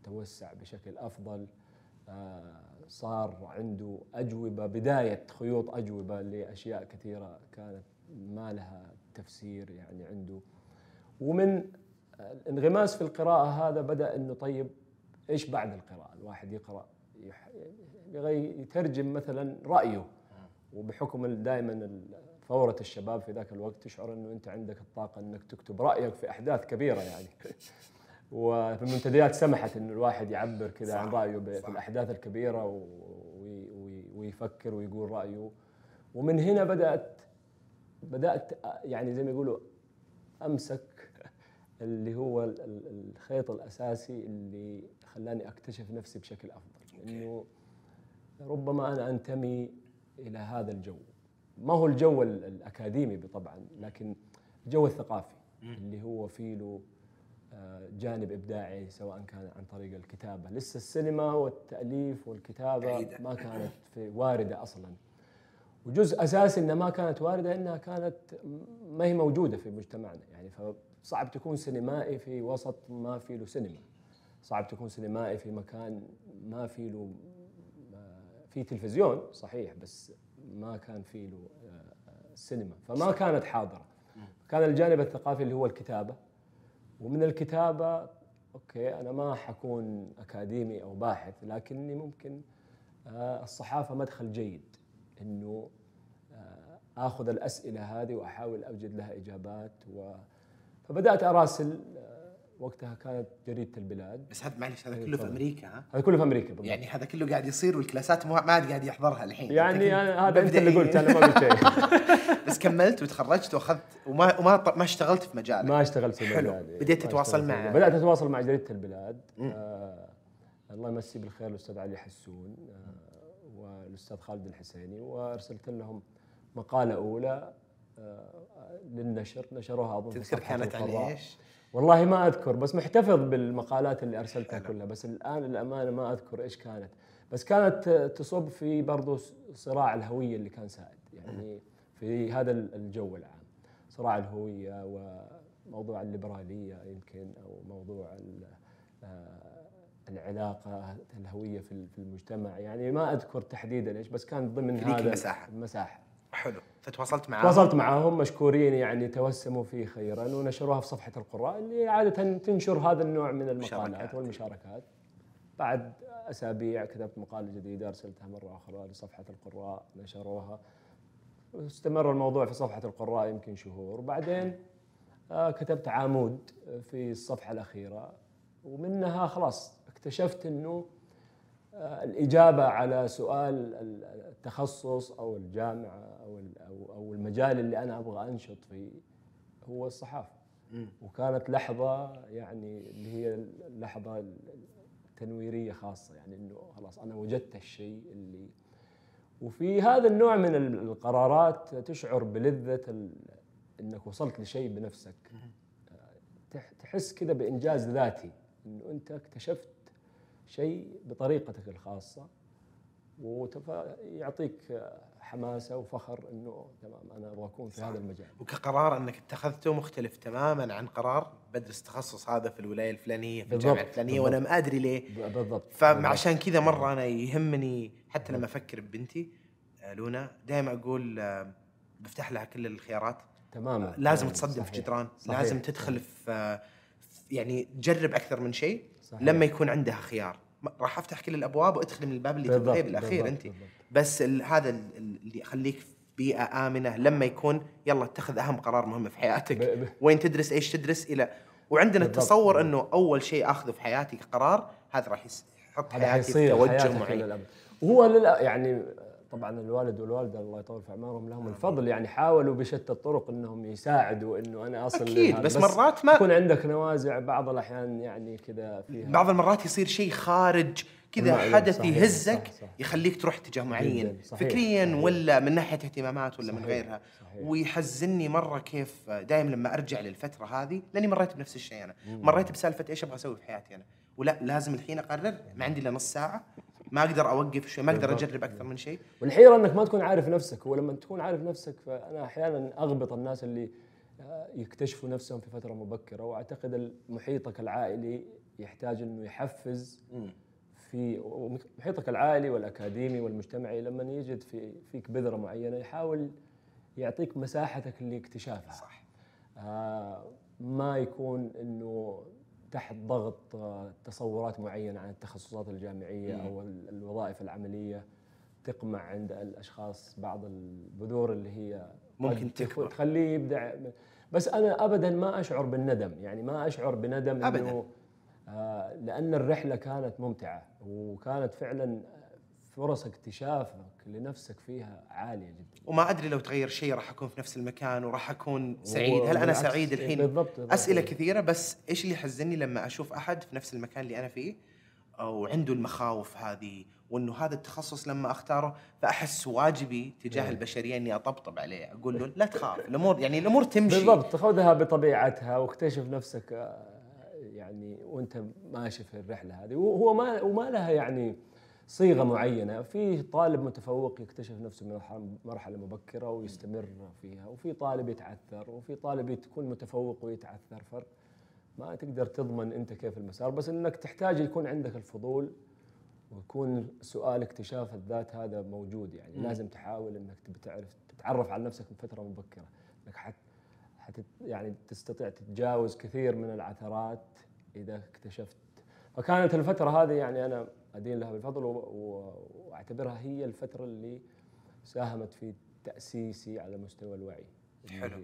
توسع بشكل أفضل آه، صار عنده أجوبة بداية خيوط أجوبة لأشياء كثيرة كانت ما لها تفسير يعني عنده. ومن الانغماس في القراءة هذا بدأ إنه طيب إيش بعد القراءة؟ الواحد يقرأ يترجم مثلا رأيه. وبحكم دائما ثوره الشباب في ذاك الوقت تشعر إنه أنت عندك الطاقة إنك تكتب رأيك في أحداث كبيرة يعني. وفي المنتديات سمحت انه الواحد يعبر كذا عن رأيه في الأحداث الكبيرة ويفكر ويقول رأيه. ومن هنا بدأت بدأت يعني زي ما يقولوا أمسك اللي هو الخيط الأساسي اللي خلاني أكتشف نفسي بشكل أفضل. إنه ربما أنا أنتمي إلى هذا الجو. ما هو الجو الأكاديمي طبعا لكن الجو الثقافي اللي هو فيه له جانب إبداعي سواء كان عن طريق الكتابة. لسه السينما والتأليف والكتابة ما كانت في واردة أصلا. وجزء أساسي إنها ما كانت واردة إنها كانت ما هي موجودة في مجتمعنا. يعني فصعب تكون سينمائي في وسط ما في له سينما. صعب تكون سينمائي في مكان ما في له في تلفزيون صحيح بس ما كان في له آه، سينما. فما كانت حاضرة. كان الجانب الثقافي اللي هو الكتابة. ومن الكتابة أوكي أنا ما حكون أكاديمي أو باحث لكني ممكن آه، الصحافة مدخل جيد إنه آه، آخذ الأسئلة هذه وأحاول أوجد لها إجابات و فبدأت أراسل وقتها كانت جريدة البلاد. بس هذا معلش هذا كله في أمريكا ها؟ هذا كله في أمريكا بالضبط. يعني هذا كله قاعد يصير والكلاسات ما عاد قاعد يحضرها الحين. يعني هذا أنت اللي قلت أنا ما قلت شيء. بس كملت وتخرجت وأخذت وما وما ما اشتغلت في مجالك. ما اشتغلت في مجالي. حلو بديت تتواصل مع بدأت أتواصل مع جريدة البلاد. آه الله يمسيه بالخير الأستاذ علي حسون آه والأستاذ خالد الحسيني وأرسلت لهم مقالة أولى آه للنشر. نشروها أظن تذكر كانت عن إيش؟ والله ما أذكر بس محتفظ بالمقالات اللي أرسلتها كلها بس الآن الامانه ما أذكر إيش كانت. بس كانت تصب في برضو صراع الهوية اللي كان سائد يعني في هذا الجو العام. صراع الهوية وموضوع الليبرالية يمكن أو موضوع آه، العلاقة الهوية في المجتمع. يعني ما أذكر تحديدا إيش بس كان ضمن هذا المساحة. المساحة. حلو. فتواصلت معهم تواصلت معهم مشكورين يعني توسموا فيه خيرا ونشروها في صفحة القراء اللي عادة تنشر هذا النوع من المقالات والمشاركات. بعد أسابيع كتبت مقالة جديدة أرسلتها مرة أخرى لصفحة القراء نشروها. استمر الموضوع في صفحة القراء يمكن شهور. وبعدين آه، كتبت عامود في الصفحة الأخيرة ومنها خلاص اكتشفت إنه الإجابة على سؤال التخصص أو الجامعة أو أو المجال اللي أنا أبغى أنشط فيه هو الصحافة. وكانت لحظة يعني اللي هي اللحظة التنويرية خاصة يعني إنه خلاص أنا وجدت الشيء اللي وفي هذا النوع من القرارات تشعر بلذة إنك وصلت لشيء بنفسك. تحس كذا بإنجاز ذاتي إنه أنت اكتشفت شيء بطريقتك الخاصة ويعطيك حماسة وفخر إنه تمام أنا أبغى أكون في صح. هذا المجال وكقرار إنك اتخذته مختلف تماما عن قرار بدرس التخصص هذا في الولاية الفلانية في الجامعة بالضبط، الفلانية بالضبط. وأنا ما أدري ليه بالضبط فعشان كذا مرة أنا يهمني حتى لما أفكر ببنتي آه، لونا دائما أقول آه، بفتح لها كل الخيارات تماما لازم. تصدم في. جدران صحيح. لازم تدخل آه، في- يعني تجرب أكثر من شيء صحيح. لما يكون عندها خيار راح أفتح كل الأبواب وادخلي من الباب اللي تبغيه بالأخير أنت بالضبط. بس هذا ال- ال- اللي يخليك في بيئة آمنة لما يكون يلا اتخذ أهم قرار مهم في حياتك وين تدرس إيش تدرس إلى وعندنا بالضبط، التصور. إنه أول شيء أخذه في حياتي كقرار هذا راح يحط حياتي في توجه معين. وهو يعني طبعا الوالد والوالدة الله يطول في اعمارهم لهم الفضل يعني حاولوا بشتى الطرق إنهم يساعدوا إنه أنا أصل أكيد، لهذا. بس مرات ما- يكون عندك نوازع بعض الأحيان يعني كذا فيها بعض المرات يصير شيء خارج كذا المعلوم، حدث صحيح، يهزك صح، صح. يخليك تروح اتجاه معين صحيح، فكريا صحيح. ولا من ناحية اهتمامات ولا من غيرها صحيح. ويحزني مرة كيف دائما لما أرجع للفترة هذه لأني مريت بنفس الشيء أنا مريت بسالفة إيش أبغى أسوي في حياتي أنا ولا لازم الحين أقرر ما عندي إلا نص ساعة ما أقدر أوقف شوي ما أقدر. أجرب أكثر من شيء. والحيرة إنك ما تكون عارف نفسك ولما تكون عارف نفسك فأنا أحيانا أغبط الناس اللي آه، يكتشفوا نفسهم في فترة مبكرة وأعتقد محيطك العائلي يحتاج إنه يحفز في محيطك العائلي والأكاديمي والمجتمعي لما يجد في فيك بذرة معينة يحاول يعطيك مساحتك لاكتشافها صح. آه، ما يكون إنه تحت ضغط آه، تصورات معينة عن التخصصات الجامعية أو ال- الوظائف العملية تقمع عند الأشخاص بعض البذور اللي هي ممكن تكبر. تخليه يبدع بس أنا ابدا ما أشعر بالندم يعني ما أشعر بندم أبداً. إنه آه، لأن الرحلة كانت ممتعة وكانت فعلا فرص اكتشافك لنفسك فيها عالية جدا. وما أدري لو تغير شيء راح أكون في نفس المكان وراح أكون سعيد. هل أنا سعيد إيه، الحين؟ بالضبط بالضبط. أسئلة كثيرة بس إيش اللي يحزني لما أشوف أحد في نفس المكان اللي أنا فيه؟ وعنده المخاوف هذه وإنه هذا التخصص لما أختاره فأحس واجبي تجاه نعم. البشرية إني أطبطب عليه. أقول له لا تخاف الأمور يعني الأمور تمشي. بالضبط خذها بطبيعتها واكتشف نفسك آه، يعني وأنت ماشي في الرحلة هذه. وهو ما وما لها يعني صيغة معينة في طالب متفوق يكتشف نفسه من مرحلة- مرحلة مبكرة ويستمر فيها وفي طالب يتعثر وفي طالب يكون متفوق ويتعثر فرق. ما تقدر تضمن أنت كيف المسار بس إنك تحتاج يكون عندك الفضول ويكون سؤال اكتشاف الذات هذا موجود يعني. مم. لازم تحاول إنك تبي تعرف تتعرف على نفسك من فترة مبكرة. إنك حت حت يعني تستطيع تتجاوز كثير من العثرات إذا اكتشفت. فكانت الفترة هذه يعني أنا ادين لها بالفضل و- و- واعتبرها هي الفترة اللي ساهمت في تأسيسي على مستوى الوعي. حلو.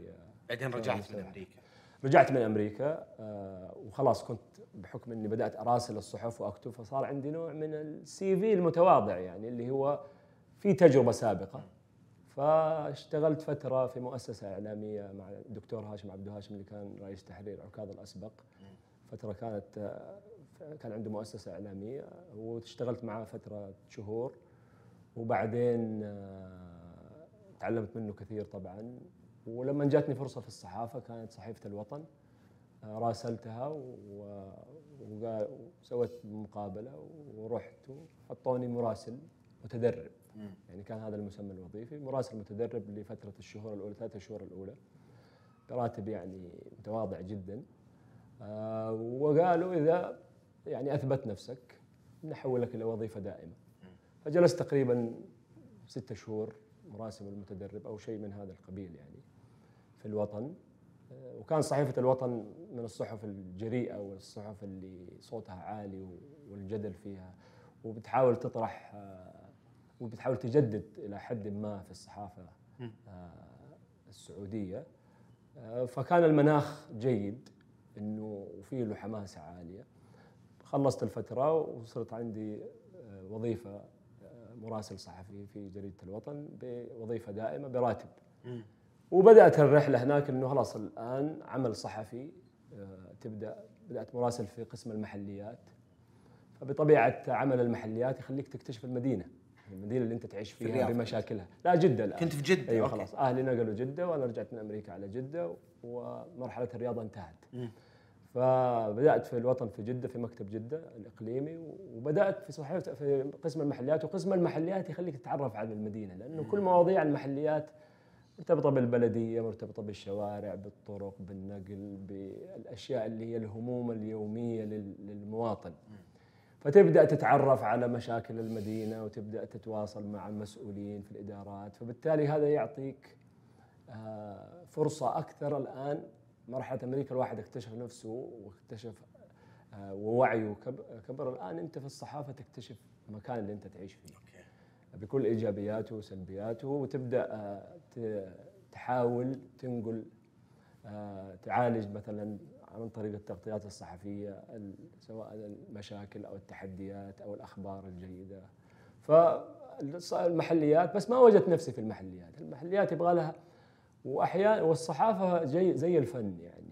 بعدين رجعت من أمريكا. رجعت من أمريكا آه، وخلاص كنت بحكم إني بدأت أراسل الصحف وأكتب فصار عندي نوع من السي في المتواضع يعني اللي هو في تجربة سابقة. فاشتغلت فترة في مؤسسة إعلامية مع الدكتور هاشم عبد هاشم اللي كان رئيس تحرير عكاظ الأسبق. فترة كانت آه، كان عنده مؤسسة إعلامية واشتغلت معاه فترة شهور. وبعدين آه، تعلمت منه كثير طبعا. ولما جاتني فرصة في الصحافة كانت صحيفة الوطن آه، راسلتها وسويت مقابلة ورحت وحطوني مراسل متدرب. يعني كان هذا المسمى الوظيفي مراسل متدرب لفترة الشهور الأولى ثلاثة شهور الأولى. براتب يعني متواضع جدا. آه، وقالوا إذا يعني أثبت نفسك نحولك إلى وظيفه دائمة. فجلست تقريبا ستة شهور مراسم المتدرب أو شيء من هذا القبيل يعني في الوطن. آه، وكان صحيفة الوطن من الصحف الجريئة والصحف اللي صوتها عالي والجدل فيها. وبتحاول تطرح آه، وبتحاول تجدد إلى حد ما في الصحافة مم. آه، السعودية. آه، فكان المناخ جيد إنه وفي له حماسة عالية. خلصت الفترة وصرت عندي آه، وظيفة آه، مراسل صحفي في جريدة الوطن بوظيفة دائمة براتب مم. وبدأت الرحلة هناك إنه خلاص الآن عمل صحفي آه، تبدأ بدأت مراسل في قسم المحليات فبطبيعة عمل المحليات يخليك تكتشف المدينة المدينة اللي أنت تعيش فيها الرياض. بمشاكلها لا جدة الآن كنت في أيوه أوكي. خلاص أهلي نقلوا جدة وأنا رجعت من أمريكا على جدة ومرحلة الرياضة انتهت مم. فبدأت في الوطن في جدة في مكتب جدة الإقليمي وبدأت في صحيفه في قسم المحليات وقسم المحليات يخليك تتعرف على المدينة لأنه كل مواضيع المحليات مرتبطة بالبلدية مرتبطة بالشوارع بالطرق بالنقل بالأشياء اللي هي الهموم اليومية للمواطن. فتبدأ تتعرف على مشاكل المدينة وتبدأ تتواصل مع المسؤولين في الإدارات فبالتالي هذا يعطيك آه، فرصة أكثر الآن مرحلة أمريكا الواحد اكتشف نفسه واكتشف آه، ووعيه كبر. الآن أنت في الصحافة تكتشف المكان اللي أنت تعيش فيه. بكل إيجابياته وسلبياته وتبدأ آه، تحاول تنقل تعالج مثلا عن طريق التغطيات الصحفية سواء المشاكل أو التحديات أو الأخبار الجيدة. فالمحليات بس ما وجدت نفسي في المحليات. المحليات يبغى لها وأحيانا والصحافة زي زي الفن يعني.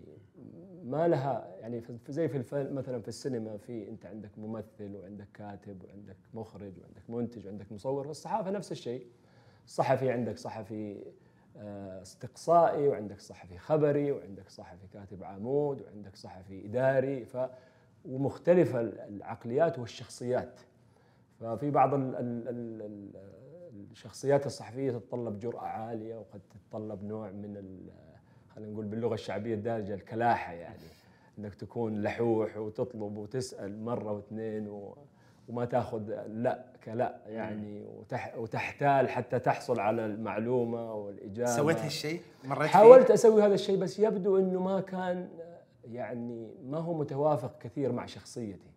ما لها يعني زي في الفن مثلا في السينما في أنت عندك ممثل وعندك كاتب وعندك مخرج وعندك منتج وعندك مصور الصحافة نفس الشيء. الصحفي عندك صحفي آه، استقصائي وعندك صحفي خبري وعندك صحفي كاتب عمود وعندك صحفي إداري. ف ومختلفة العقليات والشخصيات. ففي بعض ال ال ال الشخصيات الصحفية تتطلب جرأة عالية وقد تتطلب نوع من خلينا نقول باللغة الشعبية الدارجة الكلاحة يعني. إنك تكون لحوح وتطلب وتسأل مرة واثنين و وما تاخذ لا كلا يعني. وتح وتحتال حتى تحصل على المعلومة والإجابة. سويت هالشيء؟ مريت حاولت فيه؟ أسوي هذا الشيء بس يبدو إنه ما كان يعني ما هو متوافق كثير مع شخصيتي.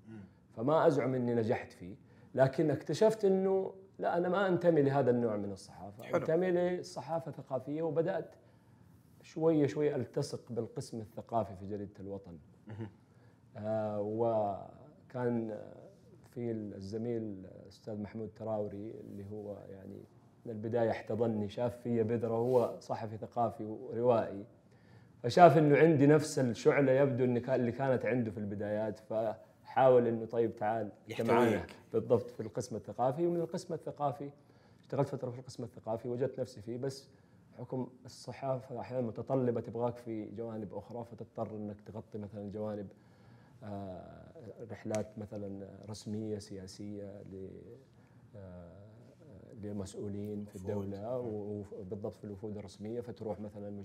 فما أزعم إني نجحت فيه. لكن اكتشفت إنه لا أنا ما أنتمي لهذا النوع من الصحافة. حلو. أنتمي للصحافه الثقافيه وبدأت شوية شوية ألتصق بالقسم الثقافي في جريدة الوطن. آه وكان في الزميل الاستاذ محمود تراوري اللي هو يعني من البداية احتضني شاف في بذره هو صحفي ثقافي وروائي. فشاف إنه عندي نفس الشعلة يبدو اللي كانت عنده في البدايات. فحاول إنه طيب تعال معنا بالضبط في القسم الثقافي ومن القسم الثقافي اشتغلت فترة في القسم الثقافي وجدت نفسي فيه بس حكم الصحافة أحيانا متطلبة تبغاك في جوانب أخرى فتضطر إنك تغطي مثلا جوانب آه، رحلات مثلا رسمية سياسية آه، لمسؤولين في الدولة وبالضبط في الوفود الرسمية فتروح مثلا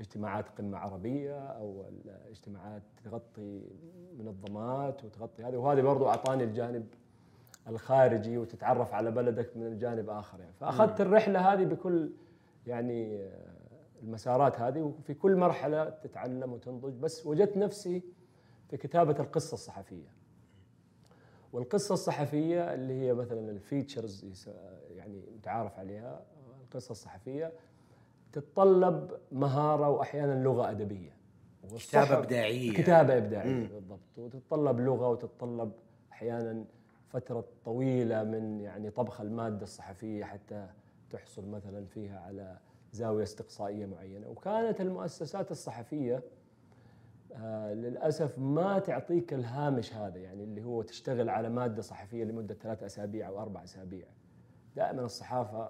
اجتماعات قمة عربية أو اجتماعات تغطي منظمات وتغطي هذه وهذه برضو أعطاني الجانب الخارجي وتتعرف على بلدك من الجانب آخر يعني. فأخذت الرحلة هذه بكل يعني آه، المسارات هذه وفي كل مرحلة تتعلم وتنضج بس وجدت نفسي في كتابة القصة الصحفية. والقصة الصحفية اللي هي مثلا الفيتشرز يعني متعارف عليها القصة الصحفية تتطلب مهارة وأحيانا لغة أدبية. كتابة إبداعية. كتابة إبداعية بالضبط. وتتطلب لغة وتتطلب أحيانا فترة طويلة من يعني طبخ المادة الصحفية حتى تحصل مثلا فيها على زاوية استقصائية معينة. وكانت المؤسسات الصحفية آه للأسف ما تعطيك الهامش هذا يعني اللي هو تشتغل على مادة صحفية لمدة ثلاث أسابيع أو أربع أسابيع. دائما الصحافة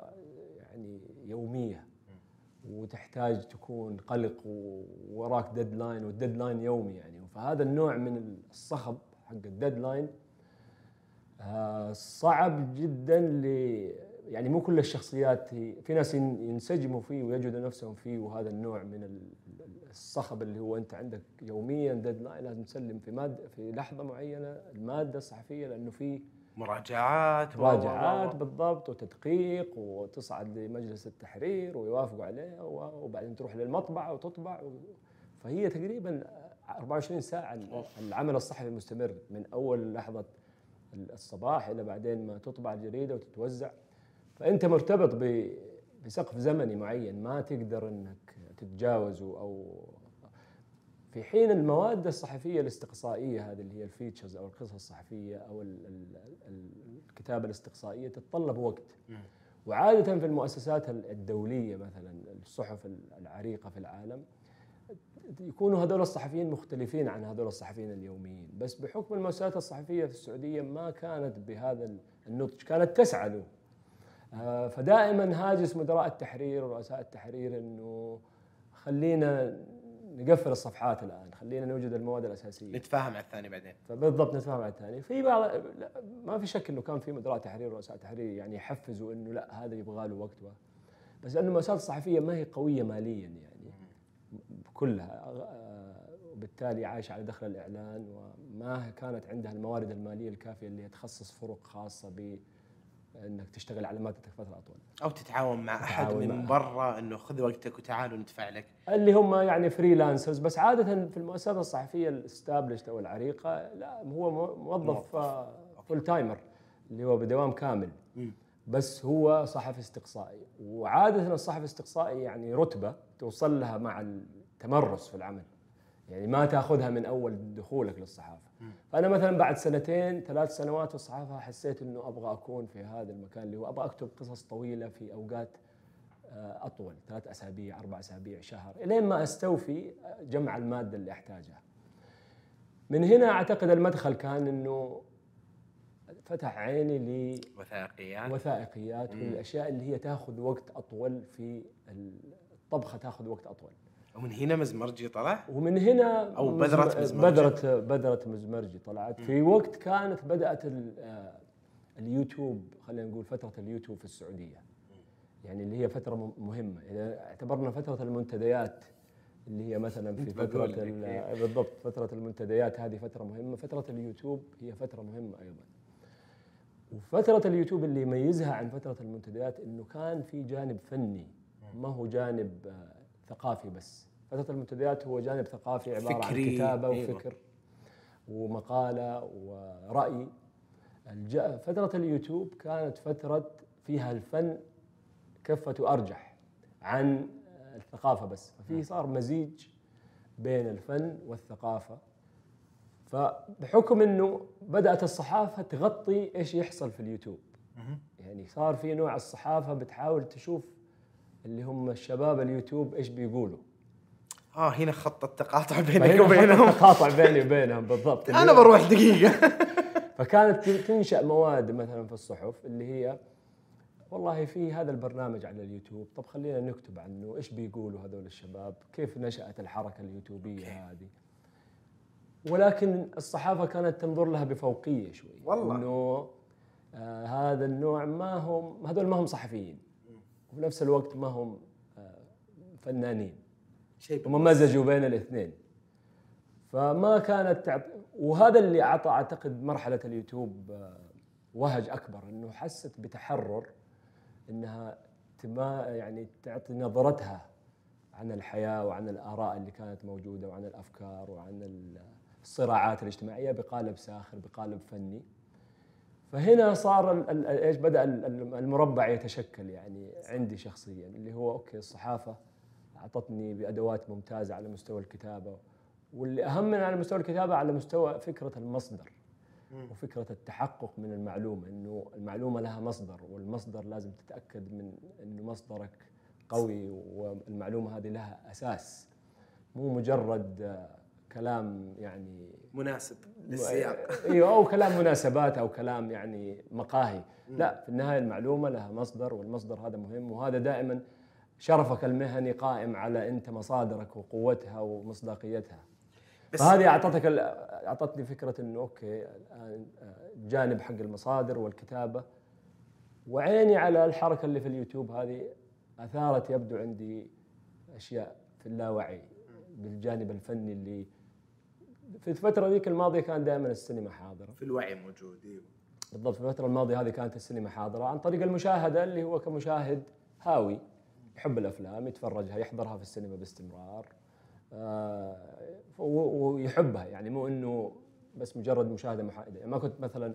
يعني يومية. وتحتاج تكون قلق ووراك deadline وال deadline يومي يعني. فهذا النوع من الصخب حق ال deadline آه صعب جدا ل يعني مو كل الشخصيات في ناس ينسجموا فيه ويجدوا نفسهم فيه وهذا النوع من الصخب اللي هو أنت عندك يوميا ديدلاين لازم تسلم في مادة في لحظة معينة المادة الصحفية لأنه في مراجعات مراجعات بالضبط وتدقيق وتصعد لمجلس التحرير ويوافقوا عليها وبعدين تروح للمطبعه وتطبع فهي تقريبا 24 ساعة العمل الصحفي مستمر من أول لحظة الصباح إلى بعدين ما تطبع الجريده وتتوزع. فأنت مرتبط بسقف زمني معين ما تقدر إنك تتجاوزه أو في حين المواد الصحفية الاستقصائية هذه اللي هي الفيتشرز أو القصص الصحفية أو الكتابة الاستقصائية تتطلب وقت. وعادة في المؤسسات الدولية مثلا الصحف العريقة في العالم يكونوا هذول الصحفيين مختلفين عن هذول الصحفيين اليوميين. بس بحكم المؤسسات الصحفية في السعودية ما كانت بهذا النضج كانت تسعى له. آه، فدائما هاجس مدراء التحرير ورؤساء التحرير إنه خلينا نقفل الصفحات الآن. خلينا نوجد المواد الأساسية. نتفاهم على الثاني بعدين. فبالضبط نتفاهم على الثاني. في بعض لا، ما في شك إنه كان في مدراء تحرير ورؤساء تحرير يعني يحفزوا إنه لا هذا يبغى له وقت و- بس إنه المؤسسات الصحفية ما هي قوية ماليا يعني. كلها آه، وبالتالي عايشة على دخل الإعلان وما كانت عندها الموارد المالية الكافية اللي تخصص فرق خاصة ب إنك تشتغل على مادتك فترة أطول. أو تتعاون مع أحد تتعاون من برا إنه خذ وقتك وتعال وندفع لك. اللي هم يعني freelancers بس عادة في المؤسسات الصحفية ال established أو العريقة لا هو مو- موظف full timer اللي هو بدوام كامل. مم. بس هو صحفي استقصائي. وعادة الصحفي الاستقصائي يعني رتبة توصل لها مع التمرس في العمل. يعني ما تأخذها من أول دخولك للصحافة. فأنا مثلا بعد سنتين ثلاث سنوات في الصحافة حسيت إنه أبغى أكون في هذا المكان اللي هو أبغى أكتب قصص طويلة في أوقات آه، أطول ثلاث أسابيع أربع أسابيع شهر إلين ما أستوفي جمع المادة اللي أحتاجها. من هنا أعتقد المدخل كان إنه فتح عيني وثائقيات لوثائقيات والأشياء اللي هي تأخذ وقت أطول في الطبخة تأخذ وقت أطول. ومن هنا مزمرجي طلع؟ ومن هنا أو بذرة مزمرجي. بذرة بذرة مزمرجي طلعت في وقت كانت بدأت ال- آه، اليوتيوب خلينا نقول فترة اليوتيوب في السعودية. يعني اللي هي فترة م- مهمة. إذا اعتبرنا فترة المنتديات اللي هي مثلا في ال- إيه. بالضبط فترة المنتديات هذه فترة مهمة. فترة اليوتيوب هي فترة مهمة أيضا. وفترة اليوتيوب اللي يميزها عن فترة المنتديات إنه كان في جانب فني ما هو جانب آه، ثقافي بس. فترة المنتديات هو جانب ثقافي عبارة فكري، عن كتابة أيوة. وفكر ومقالة ورأي. الج- فترة اليوتيوب كانت فترة فيها الفن كفة أرجح عن الثقافة بس. ففي صار مزيج بين الفن والثقافة. فبحكم إنه بدأت الصحافة تغطي إيش يحصل في اليوتيوب. يعني صار في نوع الصحافة بتحاول تشوف اللي هم الشباب اليوتيوب إيش بيقولوا؟ آه هنا خط التقاطع بينك وبينهم. خط تقاطع بيني وبينهم بالضبط. أنا بروح دقيقة. فكانت تنشأ مواد مثلا في الصحف اللي هي والله في هذا البرنامج على اليوتيوب. طب خلينا نكتب عنه إيش بيقولوا هذول الشباب؟ كيف نشأت الحركة اليوتيوبية هذه؟ ولكن الصحافة كانت تنظر لها بفوقية شوي والله. إنه آه هذا النوع ما هم هذول ما هم صحفيين. وفي نفس الوقت ما هم آه فنانين. شيء هم مزجوا بين الاثنين. فما كانت تعط... وهذا اللي أعطى أعتقد مرحلة اليوتيوب آه، وهج أكبر إنه حست بتحرر إنها تما يعني تعطي نظرتها عن الحياة وعن الآراء اللي كانت موجودة وعن الأفكار وعن الصراعات الاجتماعية بقالب ساخر بقالب فني. فهنا صار إيش بدأ ال- ال- المربع يتشكل يعني عندي شخصيا اللي هو أوكي الصحافة أعطتني بأدوات ممتازة على مستوى الكتابة واللي أهم من على مستوى الكتابة على مستوى فكرة المصدر وفكرة التحقق من المعلومة إنه المعلومة لها مصدر والمصدر لازم تتأكد من إنه مصدرك قوي والمعلومة هذه لها أساس مو مجرد كلام يعني مناسب للسياق. أيوه أو كلام مناسبات أو كلام يعني مقاهي. لا في النهاية المعلومة لها مصدر والمصدر هذا مهم وهذا دائما شرفك المهني قائم على أنت مصادرك وقوتها ومصداقيتها. بس فهذه أعطتك أعطتني فكرة إنه أوكي آه، جانب حق المصادر والكتابة. وعيني على الحركة اللي في اليوتيوب هذه أثارت يبدو عندي أشياء في اللاوعي بالجانب الفني اللي في الفترة ذيك الماضية كان دائما السينما حاضرة. في الوعي موجود إيوه. بالضبط في الفترة الماضية هذه كانت السينما حاضرة عن طريق المشاهدة اللي هو كمشاهد هاوي يحب الأفلام يتفرجها يحضرها في السينما باستمرار. آه، ويحبها يعني مو إنه بس مجرد مشاهدة محايدة. يعني ما كنت مثلا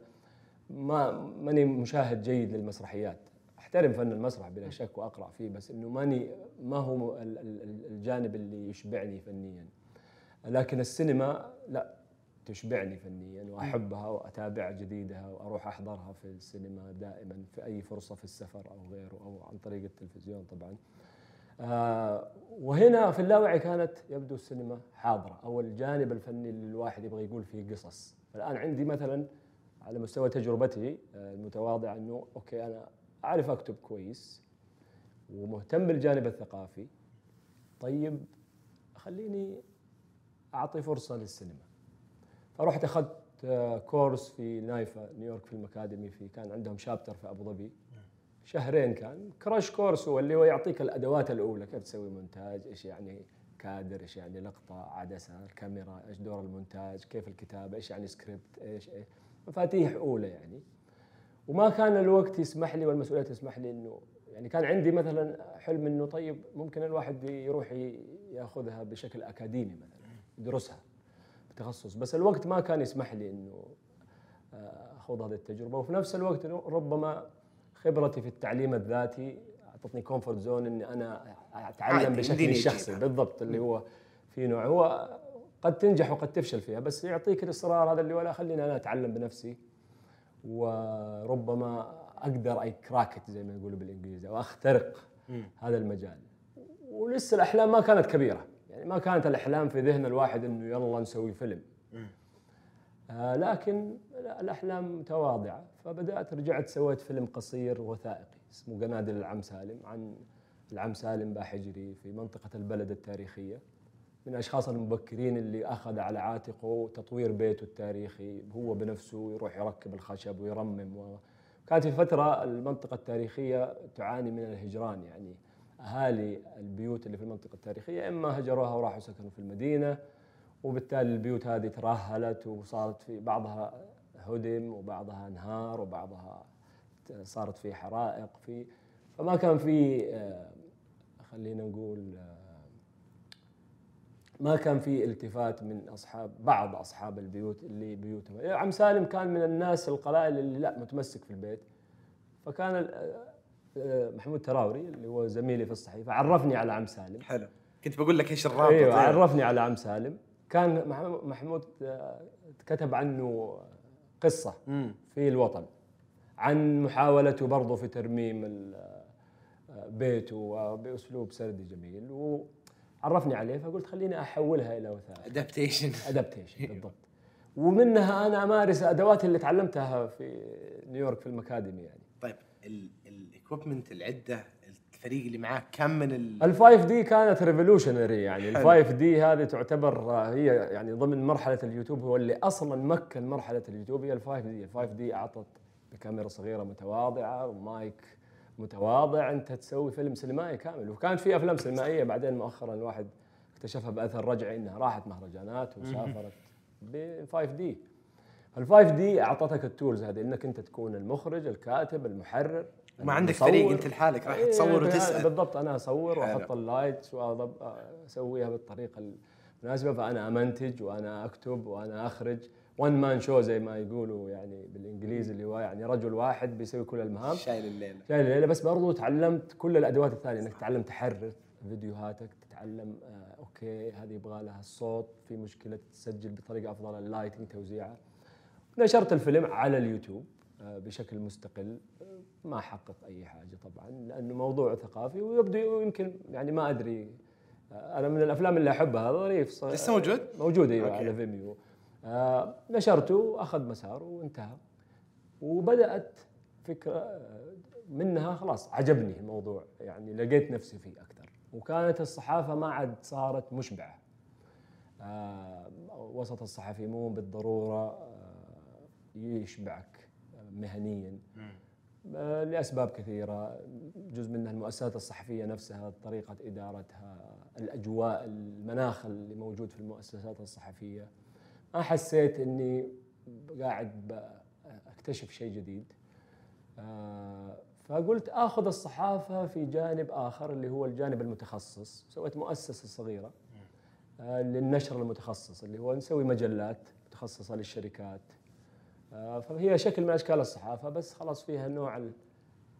ما ماني مشاهد جيد للمسرحيات. أحترم فن المسرح بلا شك وأقرأ فيه بس إنه ماني ما هو ال- ال- ال- الجانب اللي يشبعني فنيا. لكن السينما لا تشبعني فنيا وأحبها وأتابع جديدها وأروح أحضرها في السينما دائما في أي فرصة في السفر أو غيره أو عن طريق التلفزيون طبعا. آه وهنا في اللاوعي كانت يبدو السينما حاضرة أو الجانب الفني اللي الواحد يبغى يقول فيه قصص. الان عندي مثلا على مستوى تجربتي آه، المتواضعه أنه okay أنا أعرف أكتب كويس ومهتم بالجانب الثقافي طيب خليني أعطي فرصة للسينما. فرحت أخذت آه، course في NYFA New York Film Academy في كان عندهم chapter في أبو ظبي. شهرين كان. crash course هو اللي هو يعطيك الأدوات الأولى كيف تسوي مونتاج إيش يعني كادر إيش يعني لقطة عدسة الكاميرا إيش دور المونتاج كيف الكتابة إيش يعني سكريبت إيش إيش مفاتيح أولى يعني. وما كان الوقت يسمح لي والمسؤوليه تسمح لي إنه يعني كان عندي مثلا حلم إنه طيب ممكن الواحد يروح ياخذها بشكل أكاديمي مثلا. يدرسها بتخصص. بس الوقت ما كان يسمح لي إنه آه، أخوض هذه التجربة. وفي نفس الوقت ربما خبرتي في التعليم الذاتي أعطتني comfort zone إني أنا أتعلم بشكل شخصي. بالضبط اللي هو في نوع. هو قد تنجح وقد تفشل فيها بس يعطيك الإصرار هذا اللي ولا خليني أنا أتعلم بنفسي. وربما أقدر I crack it زي ما يقولوا بالإنجليزي أو أخترق هذا المجال. ولسه الأحلام ما كانت كبيرة. يعني ما كانت الأحلام في ذهن الواحد إنه يلا نسوي فيلم. آه لكن الأحلام متواضعة. فبدأت رجعت سويت فيلم قصير وثائقي اسمه قنادل العم سالم عن العم سالم باحجري في منطقة البلد التاريخية. من الاشخاص المبكرين اللي أخذ على عاتقه تطوير بيته التاريخي هو بنفسه يروح يركب الخشب ويرمم و... كانت في فترة المنطقة التاريخية تعاني من الهجران يعني. أهالي البيوت اللي في المنطقة التاريخية إما هجروها وراحوا سكنوا في المدينة وبالتالي البيوت هذه ترهلت وصارت في بعضها هدم وبعضها انهار وبعضها صارت في حرائق في فما كان في آه، خلينا نقول آه، ما كان في التفات من أصحاب بعض أصحاب البيوت اللي بيوتهم. عم سالم كان من الناس القلائل اللي لا متمسك في البيت. فكان آه، محمود تراوري اللي هو زميلي في الصحيفة عرفني على عم سالم. حلو. كنت بقول لك إيش الرابط إيوه عرفني على عم سالم. كان محمود آه، كتب عنه قصة في الوطن عن محاولته برضه في ترميم آه، بيته بأسلوب سردي جميل. وعرفني عليه فقلت خليني أحولها إلى وثائق. adaptation adaptation بالضبط. ومنها أنا أمارس أدواتي اللي تعلمتها في نيويورك في ال academy يعني. طيب ال equipment العدة الفريق اللي معاك كم من ال ال 5D كانت revolutionary يعني. ال 5D هذه تعتبر هي يعني ضمن مرحلة اليوتيوب هو اللي أصلا مكن مرحلة اليوتيوب هي الفايف دي الفايف دي أعطت بكاميرا صغيرة متواضعة ومايك متواضع أنت تسوي فيلم سينمائي كامل. وكانت في أفلام سينمائية بعدين مؤخرا الواحد اكتشفها بأثر رجعي إنها راحت مهرجانات وسافرت ب 5D فال 5D أعطتك ال tools هذه إنك أنت تكون المخرج الكاتب المحرر. ما عندك فريق أنت لحالك راح إيه، تصور وتسأل. بالضبط أنا أصور وأحط ال lights واسويها بالطريقة المناسبة فأنا أمنتج وأنا أكتب وأنا أخرج. one man show زي ما يقولوا يعني بالإنجليزي اللي هو يعني رجل واحد بيسوي كل المهام. شايل الليلة. شايل الليلة بس برضو تعلمت كل الأدوات الثانية إنك تتعلم تحرر فيديوهاتك تتعلم آه okay هذه يبغى لها الصوت في مشكلة تسجل بطريقة أفضل ال lighting توزيعها نشرت الفيلم على اليوتيوب. بشكل مستقل ما حقق أي حاجة طبعا لأنه موضوع ثقافي ويبدو يمكن يعني ما أدري آه أنا من الأفلام اللي أحبها ظريف لسه موجود؟ موجود أيوه على فيميو آه نشرته اخذ مساره وانتهى. وبدأت فكرة منها خلاص عجبني الموضوع يعني لقيت نفسي فيه أكثر. وكانت الصحافة ما عاد صارت مشبعة. آه وسط الصحفي مو بالضرورة آه يشبعك. مهنيا. آه لأسباب كثيرة. جزء منها المؤسسات الصحفية نفسها طريقة إدارتها الأجواء المناخ اللي موجود في المؤسسات الصحفية. ما حسيت إني قاعد أكتشف شيء جديد. آه، فقلت آخذ الصحافة في جانب آخر اللي هو الجانب المتخصص. سويت مؤسسة صغيرة آه، للنشر المتخصص اللي هو نسوي مجلات متخصصة للشركات. فهي شكل من أشكال الصحافة بس خلاص فيها نوع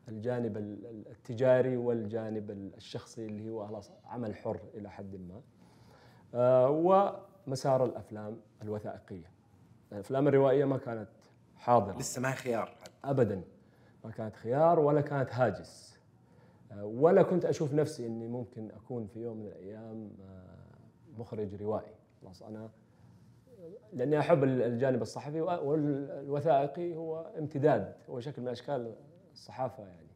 الجانب التجاري والجانب الشخصي اللي هو خلاص عمل حر إلى حد ما. ومسار الأفلام الوثائقية. الأفلام الروائية ما كانت حاضرة. لسه ما هي خيار. ابدا. ما كانت خيار ولا كانت هاجس. ولا كنت أشوف نفسي إني ممكن أكون في يوم من الأيام آه، مخرج روائي. خلاص أنا لأني أحب الجانب الصحفي والوثائقي هو امتداد هو شكل من أشكال الصحافة يعني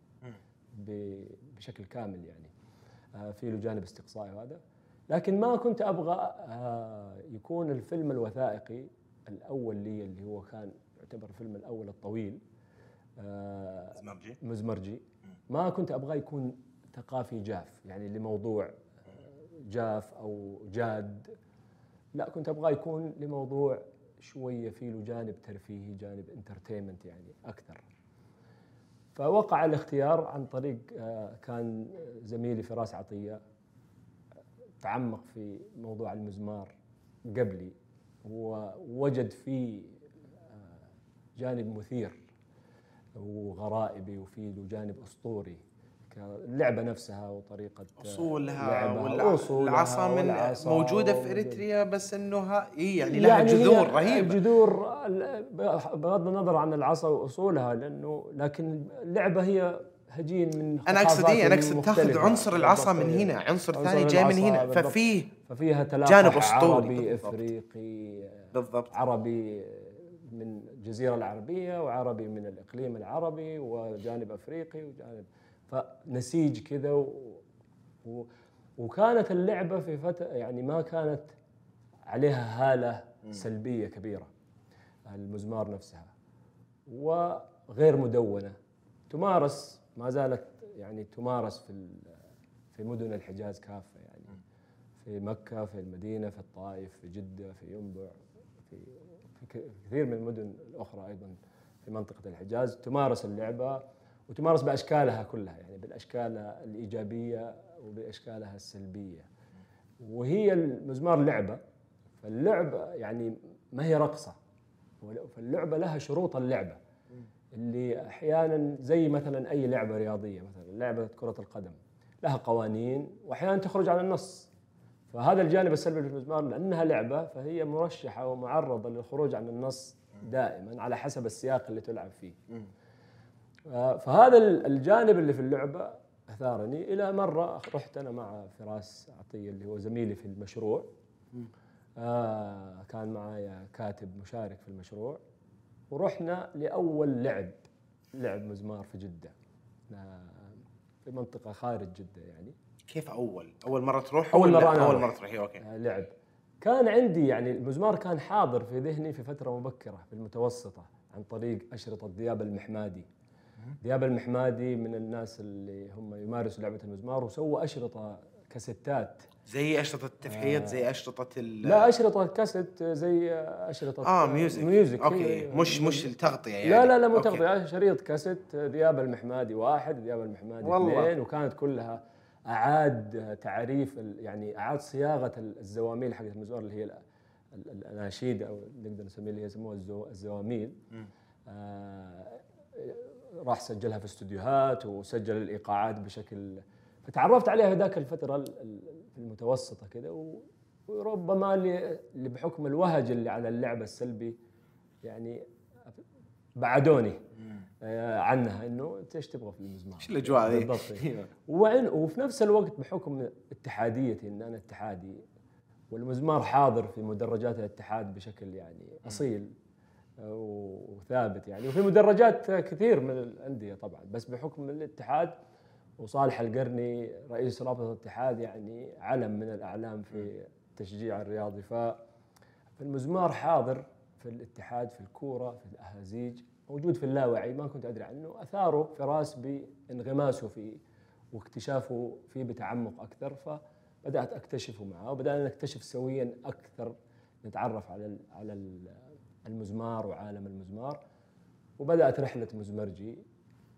بشكل كامل يعني. آه، في له جانب استقصائي وهذا. لكن ما كنت أبغى آه، يكون الفيلم الوثائقي الأول لي اللي هو كان يعتبر الفيلم الأول الطويل آه، زمرجي مزمرجي. ما كنت ابغاه يكون ثقافي جاف يعني لموضوع جاف أو جاد لا كنت ابغاه يكون لموضوع شوية فيه له جانب ترفيهي جانب انترتينمنت يعني أكثر. فوقع الاختيار عن طريق آه، كان زميلي فراس عطية تعمق في موضوع المزمار قبلي. ووجد فيه آه، جانب مثير وغرائبي وفيه له جانب أسطوري. اللعبة نفسها وطريقة أصولها والعصا من والعصا موجودة في إريتريا بس انه إيه يعني لها يعني جذور رهيبة. جذور بغض النظر عن العصا وأصولها لأنه لكن اللعبة هي هجين من أنا أقصد إيه أنا أقصد تاخذ عنصر العصا من هنا عنصر, عنصر ثاني جاي من هنا. ففيه ففيها جانب أسطوري. عربي إفريقي بالضبط. عربي من الجزيره العربية وعربي من الإقليم العربي وجانب إفريقي وجانب فنسيج كذا و... و... وكانت اللعبة في فتره يعني ما كانت عليها هالة سلبية كبيرة المزمار نفسها. وغير مدونة. تمارس ما زالت يعني تمارس في في مدن الحجاز كافة يعني. في مكة في المدينة في الطائف في جدة في ينبع في في كثير من المدن الأخرى أيضا في منطقة الحجاز. تمارس اللعبة وتمارس بأشكالها كلها يعني بالأشكال الإيجابية وباشكالها السلبية. وهي المزمار لعبة فاللعبه يعني ما هي رقصة. فاللعبة لها شروط اللعبة. اللي أحيانا زي مثلا أي لعبة رياضية مثلا لعبة كرة القدم لها قوانين وأحيانا تخرج عن النص. فهذا الجانب السلبي للمزمار لأنها لعبة فهي مرشحة ومعرضة للخروج عن النص دائما على حسب السياق اللي تلعب فيه. فهذا الجانب اللي في اللعبة أثارني. إلى مرة رحت أنا مع فراس عطيه اللي هو زميلي في المشروع. آه كان معايا كاتب مشارك في المشروع. ورحنا لأول لعب لعب مزمار في جدة. في منطقة خارج جدة يعني. كيف أول؟ أول مرة تروح أول مرة أنا أول مرة تروحي؟ أوكي. آه، لعب. كان عندي يعني المزمار كان حاضر في ذهني في فترة مبكرة في المتوسطة عن طريق أشرطة دياب المحمادي. دياب المحمادي من الناس اللي هم يمارسوا لعبة المزمار وسووا أشرطة كاسيتات. زي أشرطة التفحيط آه زي أشرطة لا أشرطة كاسيت زي أشرطة آه music music okay. مش مش تغطية يعني لا لا لا مو تغطية. شريط كاسيت دياب المحمادي واحد دياب المحمادي والله. اثنين وكانت كلها أعاد تعريف يعني أعاد صياغة الزواميل حقت المزمار اللي هي الأناشيد أو نقدر نسميها اللي يسموها الزواميل. آه راح سجلها في استديوهات وسجل الإيقاعات بشكل فتعرفت عليها ذاك الفترة المتوسطة كذا وربما اللي بحكم الوهج اللي على اللعبه السلبي يعني بعدوني آه، عنها إنه أنت إيش تبغى في المزمار؟ إيش الأجواء ذي؟ بالضبط وعن وفي نفس الوقت بحكم اتحاديتي إن أنا اتحادي والمزمار حاضر في مدرجات الاتحاد بشكل يعني أصيل وثابت يعني. وفي مدرجات كثير من الأندية طبعا بس بحكم الاتحاد وصالح القرني رئيس رابطة الاتحاد يعني علم من الأعلام في التشجيع الرياضي. فالمزمار حاضر في الاتحاد في الكورة في الأهازيج موجود في اللاوعي ما كنت أدري عنه. أثاره فراس بانغماسه فيه واكتشافه فيه بتعمق أكثر فبدأت أكتشفه معه وبدأنا نكتشف سويا أكثر نتعرف على على المزمار وعالم المزمار وبدأت رحلة مزمرجي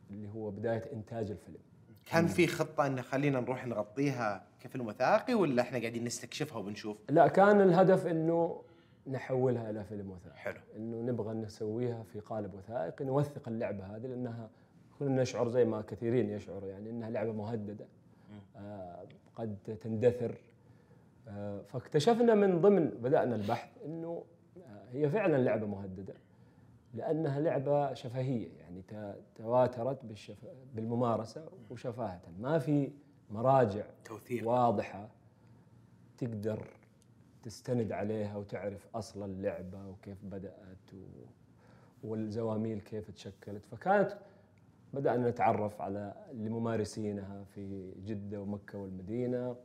اللي هو بداية إنتاج الفيلم. كان في خطة إن خلينا نروح نغطيها كفيلم وثائقي ولا إحنا قاعدين نستكشفها وبنشوف؟ لا كان الهدف إنه نحولها إلى فيلم وثائقي. حلو. إنه نبغى نسويها في قالب وثائقي نوثق اللعبة هذه لأنها كنا نشعر زي ما كثيرين يشعروا يعني إنها لعبة مهددة آه قد تندثر. آه فاكتشفنا من ضمن بدأنا البحث إنه هي فعلا لعبة مهددة لأنها لعبة شفهية يعني تواترت بالشف... بالممارسة وشفاهة. ما في مراجع توثيق. واضحة تقدر تستند عليها وتعرف أصل اللعبة وكيف بدأت و... والزواميل كيف تشكلت. فكانت بدأنا نتعرف على الممارسينها في جدة ومكة والمدينة.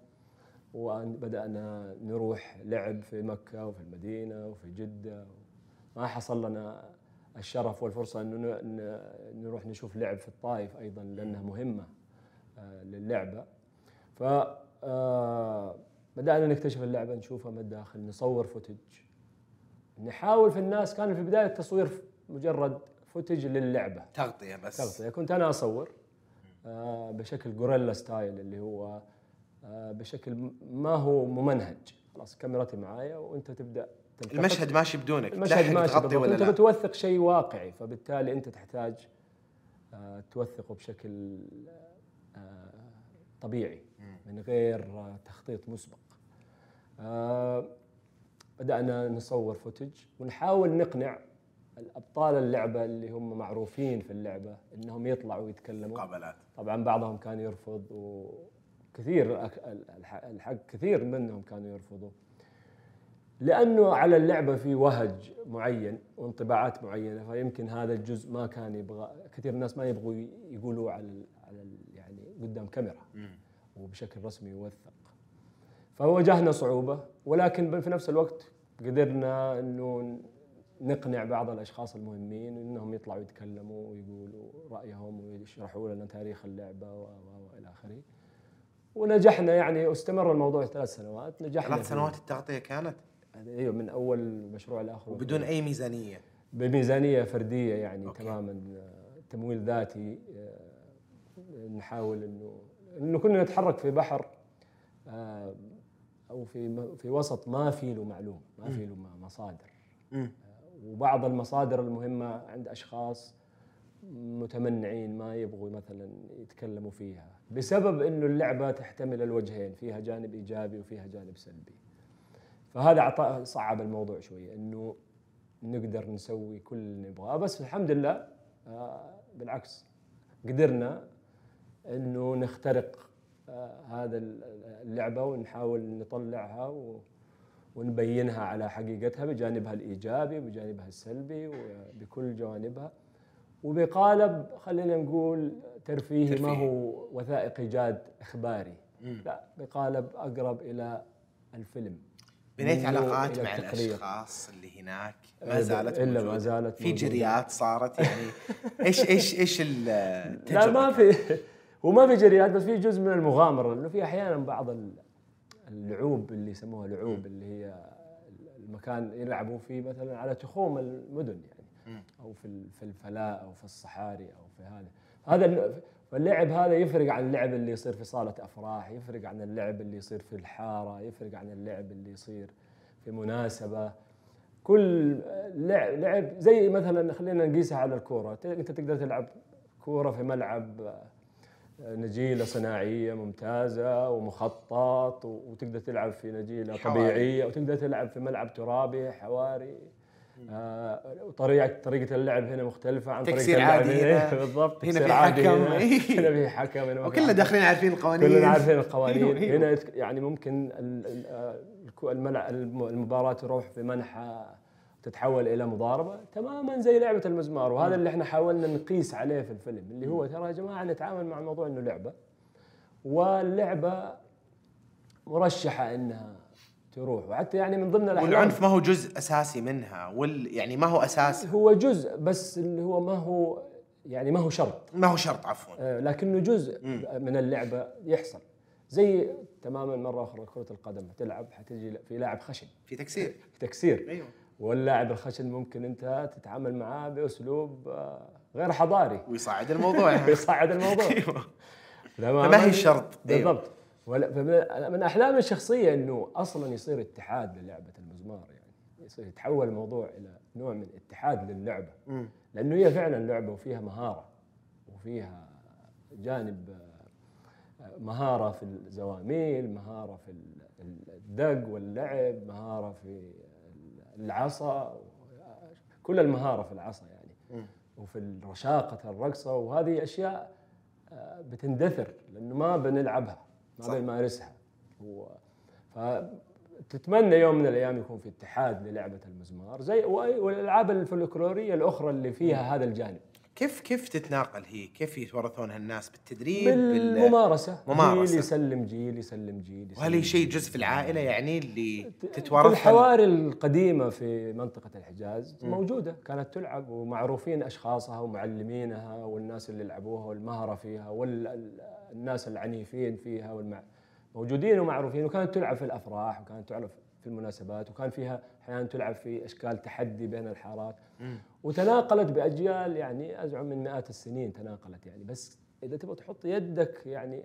وبدأنا نروح لعب في مكة وفي المدينة وفي جدة. ما حصل لنا الشرف والفرصة أنه نروح نشوف لعب في الطائف أيضا لأنها مهمة آه، للعبة. ف آه، بدأنا نكتشف اللعبة نشوفها من الداخل نصور فوتج نحاول في الناس كان في بداية التصوير مجرد footage للعبة. تغطية بس. تغطية. كنت أنا أصور آه، بشكل guerrilla style اللي هو بشكل ما هو ممنهج. خلاص كاميرتي معايا وأنت تبدأ المشهد ماشي بدونك. المشهد ماشي تغطي ولا أنت بتوثق شيء واقعي فبالتالي أنت تحتاج توثقه بشكل طبيعي من غير تخطيط مسبق. آه، بدأنا نصور فوتج ونحاول نقنع الأبطال اللعبة اللي هم معروفين في اللعبة إنهم يطلعوا ويتكلموا. مقابلات. طبعا بعضهم كان يرفض وكثير الحق كثير منهم كانوا يرفضوا. لأنه على اللعبة في وهج معين وانطباعات معينة فيمكن هذا الجزء ما كان يبغى كثير ناس ما يبغوا يقولوا على على يعني قدام كاميرا وبشكل رسمي يوثق فواجهنا صعوبة ولكن في نفس الوقت قدرنا إنه نقنع بعض الأشخاص المهمين إنهم يطلعوا يتكلموا ويقولوا رأيهم ويشرحوا لنا تاريخ اللعبة وإلى آخره. ونجحنا يعني واستمر الموضوع ثلاث سنوات نجحنا ثلاث سنوات التغطية كانت؟ أيوه من أول مشروع لآخر وبدون أي ميزانية؟ بميزانية فردية يعني أوكي. تماما تمويل ذاتي آه، نحاول إنه إنه كنا نتحرك في بحر آه، أو في في وسط ما في له معلومه ما في له مصادر. آه، وبعض المصادر المهمة عند أشخاص متمنعين ما يبغوا مثلا يتكلموا فيها بسبب إنه اللعبة تحتمل الوجهين فيها جانب إيجابي وفيها جانب سلبي. فهذا صعب الموضوع شوية إنه نقدر نسوي كل اللي نبغاه. بس الحمد لله آه، بالعكس قدرنا إنه نخترق آه، هذا اللعبة ونحاول نطلعها ونبينها على حقيقتها بجانبها الإيجابي وبجانبها السلبي وبكل جوانبها. وبقالب خلينا نقول ترفيهي ترفيه. ما هو وثائقي جاد إخباري. مم. لا بقالب أقرب إلى الفيلم. بنيت علاقات مع الأشخاص اللي هناك. ما زالت إلا ما زالت في جريات صارت يعني إيش إيش إيش لا ما في. وما في جريات بس في جزء من المغامرة لأنه في أحيانا بعض اللعوب اللي يسموها لعوب اللي هي المكان يلعبوا فيه مثلا على تخوم المدن يعني. أو في في الفلاء أو في الصحاري أو في هذا. هذا فاللعب هذا يفرق عن اللعب اللي يصير في صالة أفراح يفرق عن اللعب اللي يصير في الحارة يفرق عن اللعب اللي يصير في مناسبة. كل لعب لعب زي مثلا خلينا نقيسها على الكورة. أنت تقدر تلعب كورة في ملعب نجيلة صناعية ممتازة ومخطط وتقدر تلعب في نجيلة طبيعية وتقدر تلعب في ملعب ترابي حواري. آه وطريقه طريقة اللعب هنا مختلفة عن طريقة اللعب هنا. بالضبط هنا في حكم. هنا, هنا في حكم هنا وكلنا داخلين عارفين القوانين. كلنا عارفين القوانين. هنا يعني ممكن الملعب المباراة تروح في منحى تتحول إلى مضاربة. تماما زي لعبة المزمار. وهذا اللي إحنا حاولنا نقيس عليه في الفيلم اللي هو ترى يا جماعة نتعامل مع الموضوع إنه لعبة. واللعبة مرشحة إنها تروح. وحتى يعني من ضمن الاحلام والعنف ما هو جزء أساسي منها وال يعني ما هو أساس. هو جزء بس اللي هو ما هو يعني ما هو شرط. ما هو شرط عفوا. آه لكنه جزء م. من اللعبة يحصل. زي تماما مرة أخرى كرة القدم تلعب حتجي في لاعب خشن. في تكسير. في تكسير. أيوه. واللاعب الخشن ممكن أنت تتعامل معاه بأسلوب آه، غير حضاري. ويصعد الموضوع. ويصعد الموضوع. أيوه. فما هي الشرط؟ بالضبط. أيوه. من أحلامي الشخصية إنه أصلا يصير اتحاد للعبة المزمار يعني. يصير يتحول الموضوع إلى نوع من اتحاد للعبة. م. لأنه هي فعلا لعبة وفيها مهارة وفيها جانب آه، مهارة في الزواميل مهارة في الدق واللعب مهارة في العصا كل المهارة في العصا يعني. وفي رشاقه الرقصة وهذه أشياء آه، بتندثر لأنه ما بنلعبها. ما بنمارسها فتتمنى يوم من الأيام يكون في اتحاد للعبة المزمار زي والألعاب الفلكلوريه الأخرى اللي فيها هذا الجانب كيف كيف تتناقل هي؟ كيف يتورثونها الناس بالتدريب؟ بال- بالممارسة ممارسة. جيل يسلم جيل يسلم جيل وهل هي شيء جزء في العائلة يعني اللي في تتوارث الحواري القديمة في منطقة الحجاز مم. موجودة كانت تلعب ومعروفين أشخاصها ومعلمينها والناس اللي لعبوها والمهرة فيها والناس العنيفين فيها والمع... موجودين ومعروفين وكانت تلعب في الأفراح وكانت تلعب في المناسبات وكان فيها أحيانا تلعب في أشكال تحدي بين الحارات. وتناقلت بأجيال يعني أزعم من مئات السنين تناقلت يعني. بس إذا تبغى تحط يدك يعني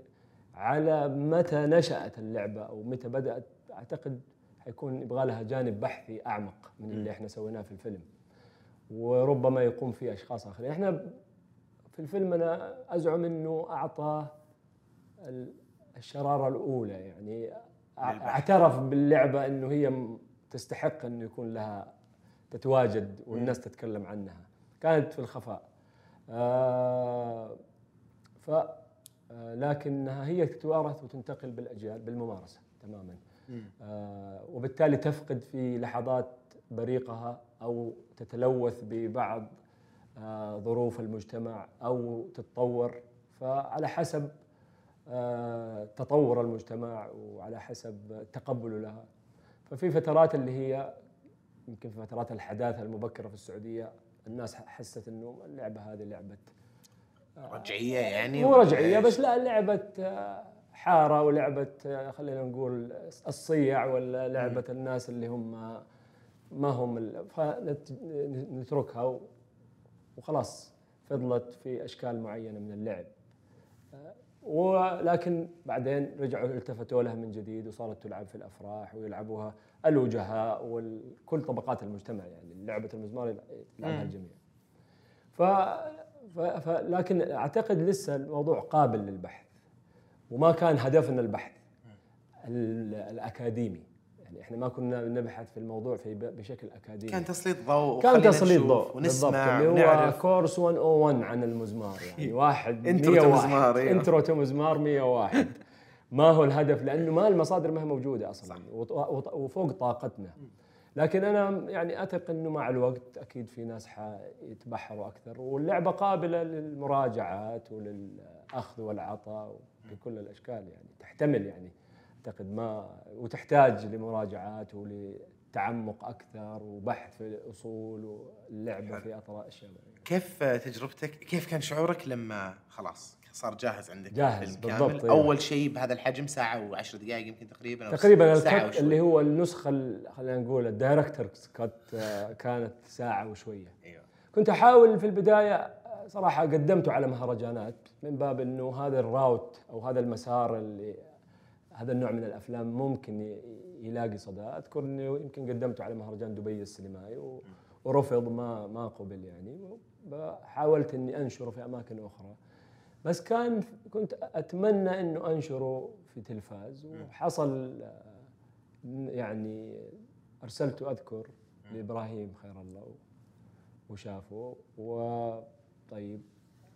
على متى نشأت اللعبة أو متى بدأت أعتقد حيكون يبغى لها جانب بحثي أعمق من اللي إحنا سويناه في الفيلم. وربما يقوم فيه أشخاص آخرين. إحنا في الفيلم أنا أزعم أنه أعطى ال- الشرارة الأولى يعني. اعترف باللعبة أنه هي تستحق أنه يكون لها تتواجد والناس تتكلم عنها. كانت في الخفاء. آه ف آه، لكنها هي تتوارث وتنتقل بالأجيال بالممارسة تماما. آه، وبالتالي تفقد في لحظات بريقها أو تتلوث ببعض آه، ظروف المجتمع أو تتطور. فعلى حسب تطور المجتمع وعلى حسب تقبله لها. ففي فترات اللي هي يمكن في فترات الحداثة المبكرة في السعودية الناس حست إنه اللعبة هذه لعبة رجعية يعني مو رجعية؟ بس لا لعبة آه، حارة ولعبة آه، خلينا نقول الصيع ولا لعبة الناس اللي هم ما هم فنتركها وخلاص فضلت في أشكال معينة من اللعب. آه، ولكن بعدين رجعوا التفتوا لها من جديد وصارت تلعب في الأفراح ويلعبوها الوجهاء وكل طبقات المجتمع يعني لعبة المزمار يلعبها. الجميع. ف... ف... ف... لكن أعتقد لسه الموضوع قابل للبحث وما كان هدفنا البحث ال... الأكاديمي يعني إحنا ما كنا نبحث في الموضوع في. بشكل أكاديمي كان تسليط ضوء كان تسليط ضوء ونسمع ونعرف course 101 عن المزمار يعني واحد intro 101. مزمار،. intro to مزمار 101 ما هو الهدف لأنه ما المصادر ما هي موجودة أصلا وفوق طاقتنا لكن أنا يعني أثق إنه مع الوقت أكيد في ناس حيتبحروا أكثر واللعبة قابلة للمراجعات وللأخذ والعطاء في كل الأشكال يعني تحتمل يعني أعتقد ما وتحتاج لمراجعات ولتعمق أكثر وبحث في الأصول واللعبه في أطراء معينة. كيف تجربتك كيف كان شعورك لما خلاص صار جاهز عندك جاهز، بالضبط، كامل أيوه. أول شيء بهذا الحجم ساعة و10 دقائق يمكن تقريبا تقريبا ساعة. اللي هو النسخة ال- خلينا نقول ال director's cut آه، كانت ساعة وشوية أيوه كنت أحاول في البداية آه، صراحة قدمته على مهرجانات من باب إنه هذا ال route أو هذا المسار اللي هذا النوع من الأفلام ممكن يلاقي صدى. أذكر اني يمكن قدمته على مهرجان دبي السينمائي و- ورفض ما ما قبل يعني. حاولت إني أنشره في أماكن أخرى. بس كان كنت أتمنى إنه أنشره في تلفاز. وحصل يعني ارسلته أذكر لإبراهيم خير الله وشافه. وطيب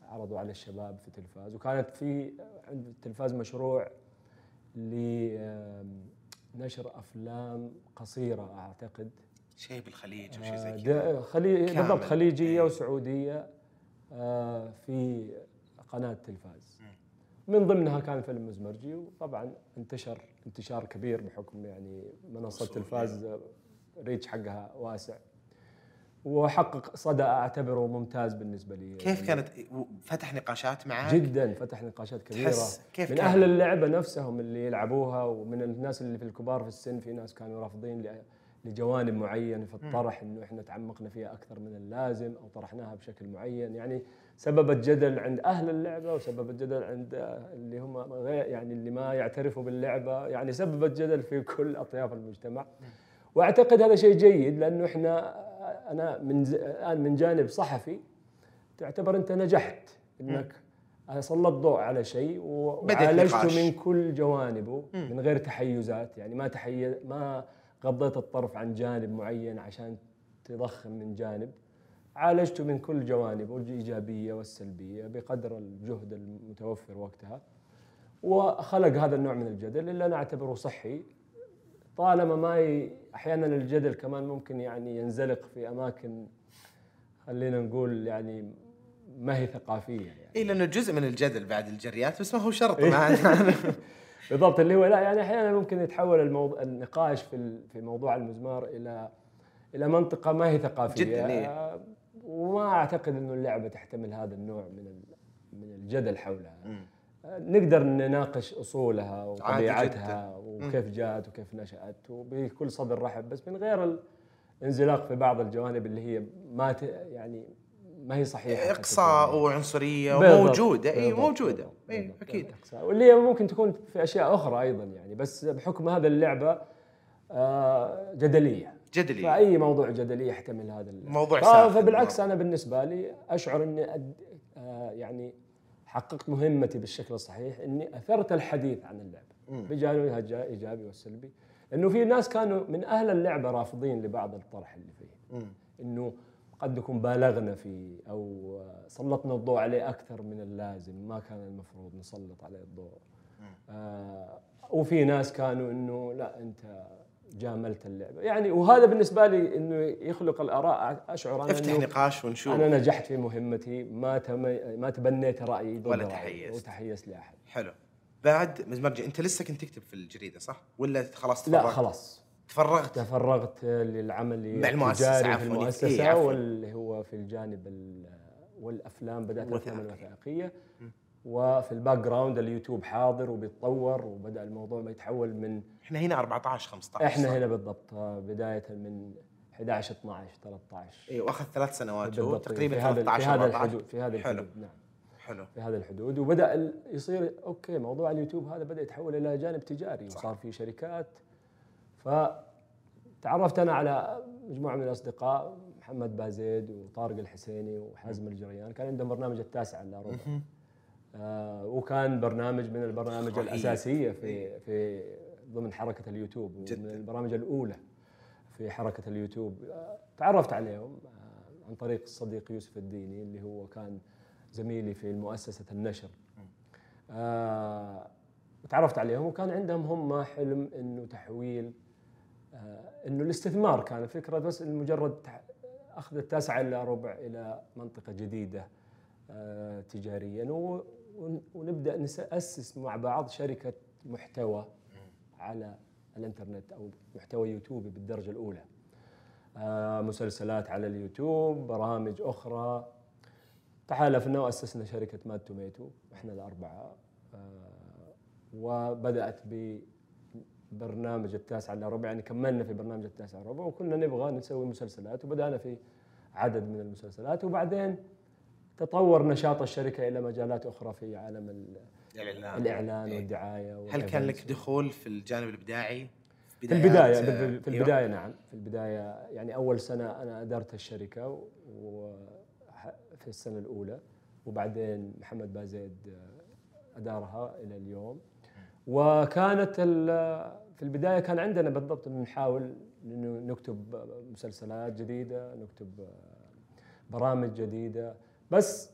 عرضوا على الشباب في تلفاز. وكانت في عند التلفاز مشروع لنشر أفلام قصيرة أعتقد. شيء بالخليج وشيء آه، زي كذا. خلي. بالضبط خليجية إيه. وسعودية آه، في قناة تلفاز. من ضمنها كان فيلم مزمرجي وطبعا انتشر انتشار كبير بحكم يعني منصة تلفاز آه، ريتش حقها واسع. وحقق صدى أعتبره ممتاز بالنسبة لي. كيف كانت فتح نقاشات معك؟ جدا فتح نقاشات كبيرة. تحس كيف من كان؟ أهل اللعبة نفسهم اللي يلعبوها ومن الناس اللي في الكبار في السن في ناس كانوا رافضين لجوانب معينة في الطرح إنه إحنا تعمقنا فيها أكثر من اللازم أو طرحناها بشكل معين. يعني سببت جدل عند أهل اللعبة وسببت جدل عند اللي هم غير يعني اللي ما يعترفوا باللعبة. يعني سببت جدل في كل أطياف المجتمع. وأعتقد هذا شيء جيد لأنه إحنا أنا من الآن من جانب صحفي تعتبر أنت نجحت إنك سلطت ضوء على شيء وعالجته. من كل جوانبه مم. من غير تحيزات يعني ما تحيز ما غضيت الطرف عن جانب معين عشان تضخم من جانب عالجته من كل جوانبه الإيجابية والسلبية بقدر الجهد المتوفر وقتها وخلق هذا النوع من الجدل اللي أنا أعتبره صحي طالما ما ي... أحيانا الجدل كمان ممكن يعني ينزلق في أماكن خلينا نقول يعني ما هي ثقافية يعني اي لأنه جزء من الجدل بعد الجريات بس ما هو شرط إيه. بالضبط اللي هو لا يعني أحيانا ممكن يتحول الموضوع النقاش في في موضوع المزمار إلى إلى منطقة ما هي ثقافية جداً، إيه. آه، وما أعتقد إنه اللعبة تحتمل هذا النوع من من الجدل حولها مم. آه، نقدر نناقش أصولها وطبيعتها وكيف جاءت وكيف نشأت وبكل صدر رحب. بس من غير الانزلاق في بعض الجوانب اللي هي ما ت- يعني ما هي صحيحة إقصاء وعنصرية موجوده إي موجودة. إي. أكيد. واللي هي ممكن تكون في أشياء أخرى أيضا يعني بس بحكم هذا اللعبة آه، جدلية. جدلي فأي موضوع جدلي يحتمل هذا ال- موضوع ف- ساخن. فبالعكس أنا بالنسبة لي أشعر إني أد... آه، يعني حققت مهمتي بالشكل الصحيح إني أثرت الحديث عن اللعبة. بجانبها الايجابي والسلبي لأنه في ناس كانوا من أهل اللعبة رافضين لبعض الطرح اللي فيه. إنه قد نكون بالغنا فيه أو سلطنا الضوء عليه أكثر من اللازم. ما كان المفروض نسلط عليه الضوء. آه وفي ناس كانوا إنه لا أنت جاملت اللعبة يعني وهذا بالنسبة لي إنه يخلق الآراء أشعر أنا افتح نقاش ونشوف أنا نجحت في مهمتي ما تم ما تبنيت رأيي ضد ولا رأيي تحيزت. وتحيزت لأحد حلو بعد مزمرجي أنت لسه كنت تكتب في الجريدة صح؟ ولا خلاص لا تفرغت؟ خلاص تفرغت تفرغت للعمل مع عفواً. في إيه، المؤسسة عفواً. واللي هو في الجانب ال- والأفلام بدأت الأفلام. الوثائقية وفي ال background اليوتيوب حاضر وبيتطور وبدأ الموضوع ما يتحول من إحنا هنا 14 15 إحنا صح؟ هنا بالضبط آه، بداية من 11 12 13 اي وأخذ ثلاث سنوات هو تقريبا في هذا 13 في هذا 14 الحدود في هذا حلو. الحدود نعم. حلو. في هذا الحدود وبدأ يصير okay موضوع اليوتيوب هذا بدأ يتحول إلى جانب تجاري صح. وصار في شركات. فتعرفت أنا على مجموعة من الأصدقاء محمد بازيد وطارق الحسيني وحازم الجريان كان عندهم برنامج التاسع الا ربع وكان برنامج من البرامج رهيب. الأساسية في في ضمن حركة اليوتيوب ومن جداً. البرامج الأولى في حركة اليوتيوب. آه تعرفت عليهم آه عن طريق الصديق يوسف الديني اللي هو كان زميلي في مؤسسة النشر. آه تعرفت عليهم وكان عندهم هم حلم إنه تحويل آه إنه الاستثمار كان فكره بس مجرد أخذ التاسعة الا ربع إلى منطقة جديدة آه تجاريا. ونبدأ ناسس مع بعض شركة محتوى على الإنترنت أو محتوى يوتيوبي بالدرجة الأولى. آه مسلسلات على اليوتيوب، برامج أخرى. تحالفنا واسسنا شركة Mad Tomato إحنا الأربعة. آه وبدأت ببرنامج التاسع الا ربع يعني كملنا في برنامج التاسع ربع وكنا نبغى نسوي مسلسلات وبدأنا في عدد من المسلسلات. وبعدين تطور نشاط الشركة إلى مجالات أخرى في عالم ال- الإعلان الإعلان إيه. والدعاية هل كان لك. دخول في الجانب الابداعي؟ في البداية آه، بال- في أيوة. البداية نعم في البداية يعني أول سنة أنا أدرت الشركة وفي السنة الأولى وبعدين محمد بازيد آه، أدارها إلى اليوم وكانت في البداية كان عندنا بالضبط نحاول انه نكتب مسلسلات جديدة نكتب آه، برامج جديدة بس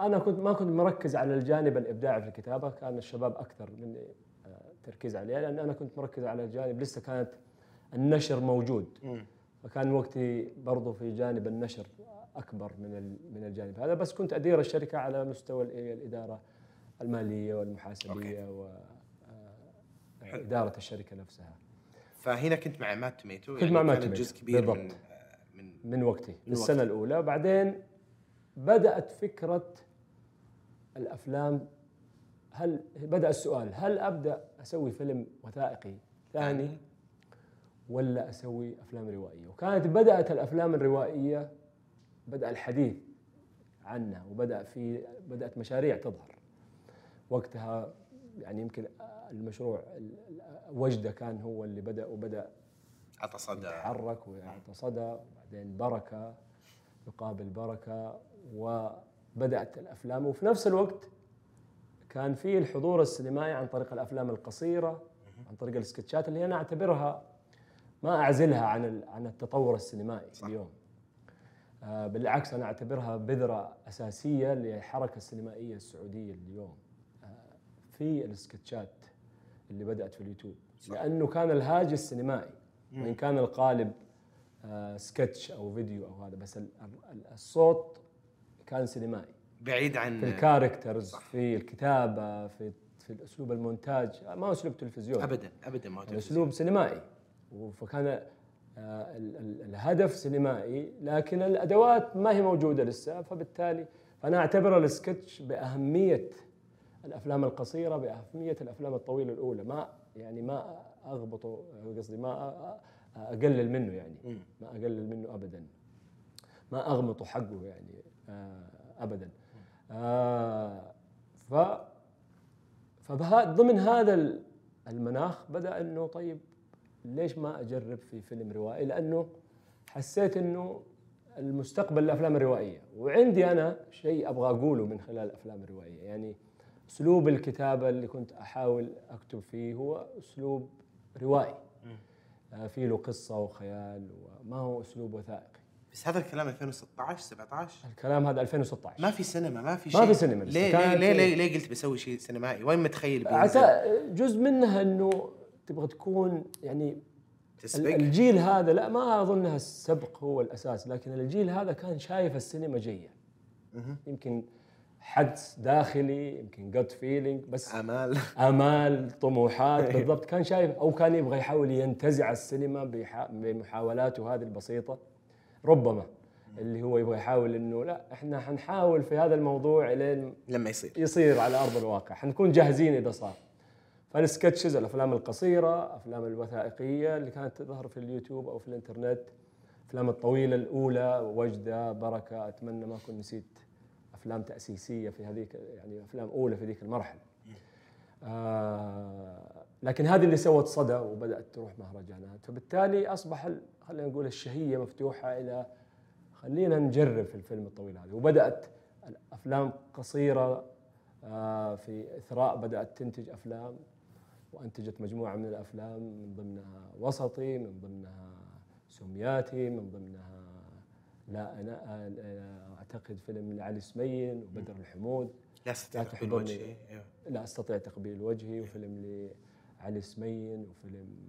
أنا كنت ما كنت مركز على الجانب الإبداعي في الكتابة كان الشباب أكثر مني آه، تركيز عليه لأن أنا كنت مركز على الجانب لسه كانت النشر موجود. فكان وقتي برضو في جانب النشر أكبر من من الجانب هذا بس كنت أدير الشركة على مستوى ال- الإدارة المالية والمحاسبية واداره الشركة نفسها فهنا كنت مع مات توميتو كنت مع مات توميتو، جزء كبير من بالضبط. آه، من من وقتي من السنة وقتك. الأولى بعدين بدأت فكرة الأفلام. هل بدأ السؤال هل أبدأ أسوي فيلم وثائقي ثاني ولا أسوي أفلام روائية؟ وكانت بدأت الأفلام الروائية بدأ الحديث عنها وبدأ في بدأت مشاريع تظهر. وقتها يعني يمكن المشروع ال- ال- وجده كان هو اللي بدأ وبدأ عطى صدى. يتحرك ويعطى صدى وبعدين بركة يقابل بركة وبدأت الأفلام. وفي نفس الوقت كان في الحضور السينمائي عن طريق الأفلام القصيرة عن طريق السكتشات اللي أنا أعتبرها ما أعزلها عن عن التطور السينمائي صح. اليوم. آه، بالعكس أنا أعتبرها بذرة أساسية للحركه السينمائية السعودية اليوم. آه، في ال sketchات اللي بدأت في اليوتيوب. صح. لأنه كان الهاجس السينمائي. وإن كان القالب آه، سكتش أو فيديو أو هذا بس ال- ال- الصوت كان سينمائي. بعيد عن في ال characters في الكتابة في في الأسلوب المونتاج. ما هو أسلوب تلفزيون. ابدا ابدا ما هو تلفزيون. اسلوب سينمائي. فكان آه، ال- ال- الهدف سينمائي لكن الأدوات ما هي موجودة لسه. فبالتالي فأنا أعتبر السكتش بأهمية الأفلام القصيرة بأهمية الأفلام الطويلة الأولى. ما يعني ما اغبطه قصدي ما أقلل منه يعني. ما أقلل منه ابدا. ما اغمط حقه يعني. ابدا. آه، ف فبها ضمن هذا ال- المناخ بدأ إنه طيب ليش ما أجرب في فيلم روائي؟ لأنه حسيت إنه المستقبل الأفلام الروائية. وعندي أنا شيء أبغى أقوله من خلال الافلام الروائيه يعني أسلوب الكتابة اللي كنت أحاول أكتب فيه هو أسلوب روائي. آه، فيه له قصة وخيال وما هو اسلوب وثائقي بس هذا الكلام 2016 17 الكلام هذا 2016 ما في سينما ما في ما شيء. في سينما. ليه ليه ليه, ليه, ليه قلت بسوي شيء سينمائي؟ وين متخيل؟ عتا جزء منها إنه تبغى تكون يعني تسبق؟ الجيل هذا لا ما اظنها السبق هو الأساس لكن الجيل هذا كان شايف السينما جية. يمكن حدس داخلي يمكن جت فيلينج بس آمال. آمال طموحات بالضبط. كان شايف أو كان يبغى يحاول ينتزع السينما بمحاولاته هذه البسيطة. ربما. اللي هو يبغى يحاول إنه لا إحنا حنحاول في هذا الموضوع لين لما يصير. يصير على أرض الواقع. حنكون جاهزين إذا صار. فالسكتشز الأفلام القصيرة أفلام الوثائقية اللي كانت تظهر في اليوتيوب أو في الإنترنت الأفلام الطويلة الأولى وجدة بركة أتمنى ما أكون نسيت أفلام تأسيسية في هذيك يعني أفلام أولى في ذيك المرحلة. آه لكن هذه اللي سوت صدى وبدأت تروح مهرجانات. فبالتالي أصبح خلينا نقول الشهية مفتوحة إلى خلينا نجرب في الفيلم الطويل هذا وبدأت الأفلام قصيرة آه، في إثراء بدأت تنتج أفلام وأنتجت مجموعة من الأفلام من ضمنها وسطي من ضمنها سمياتي من ضمنها لا أنا آه، أعتقد فيلم لعلي سمين وبدر الحمود لا أستطيع لا تقبل تحضرني. وجهي. لا أستطيع تقبيل وجهي وفيلم لعلي سمين وفيلم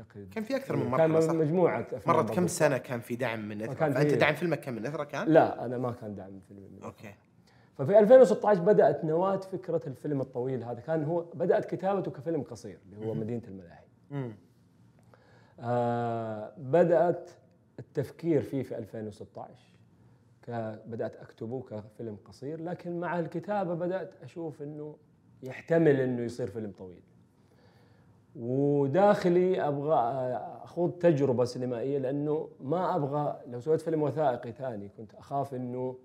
أعتقد. كان في أكثر من كان مرحله صح؟ مجموعة أفلام مرت كم. سنة كان في دعم من اثرا كان فانت دعم فيلمك كم من اثرا كان؟ لا أنا ما كان دعم فيلم من أوكي. ففي 2016 بدأت نواه فكرة الفيلم الطويل هذا. كان هو بدأت كتابته كفيلم قصير اللي هو مدينة الملاهي. آه بدأت التفكير فيه في 2016 ك- بدأت أكتبه كفيلم قصير. لكن مع الكتابة بدأت أشوف إنه يحتمل إنه يصير فيلم طويل. وداخلي أبغى أخوض تجربة سينمائية لأنه ما أبغى لو سويت فيلم وثائقي ثاني كنت أخاف إنه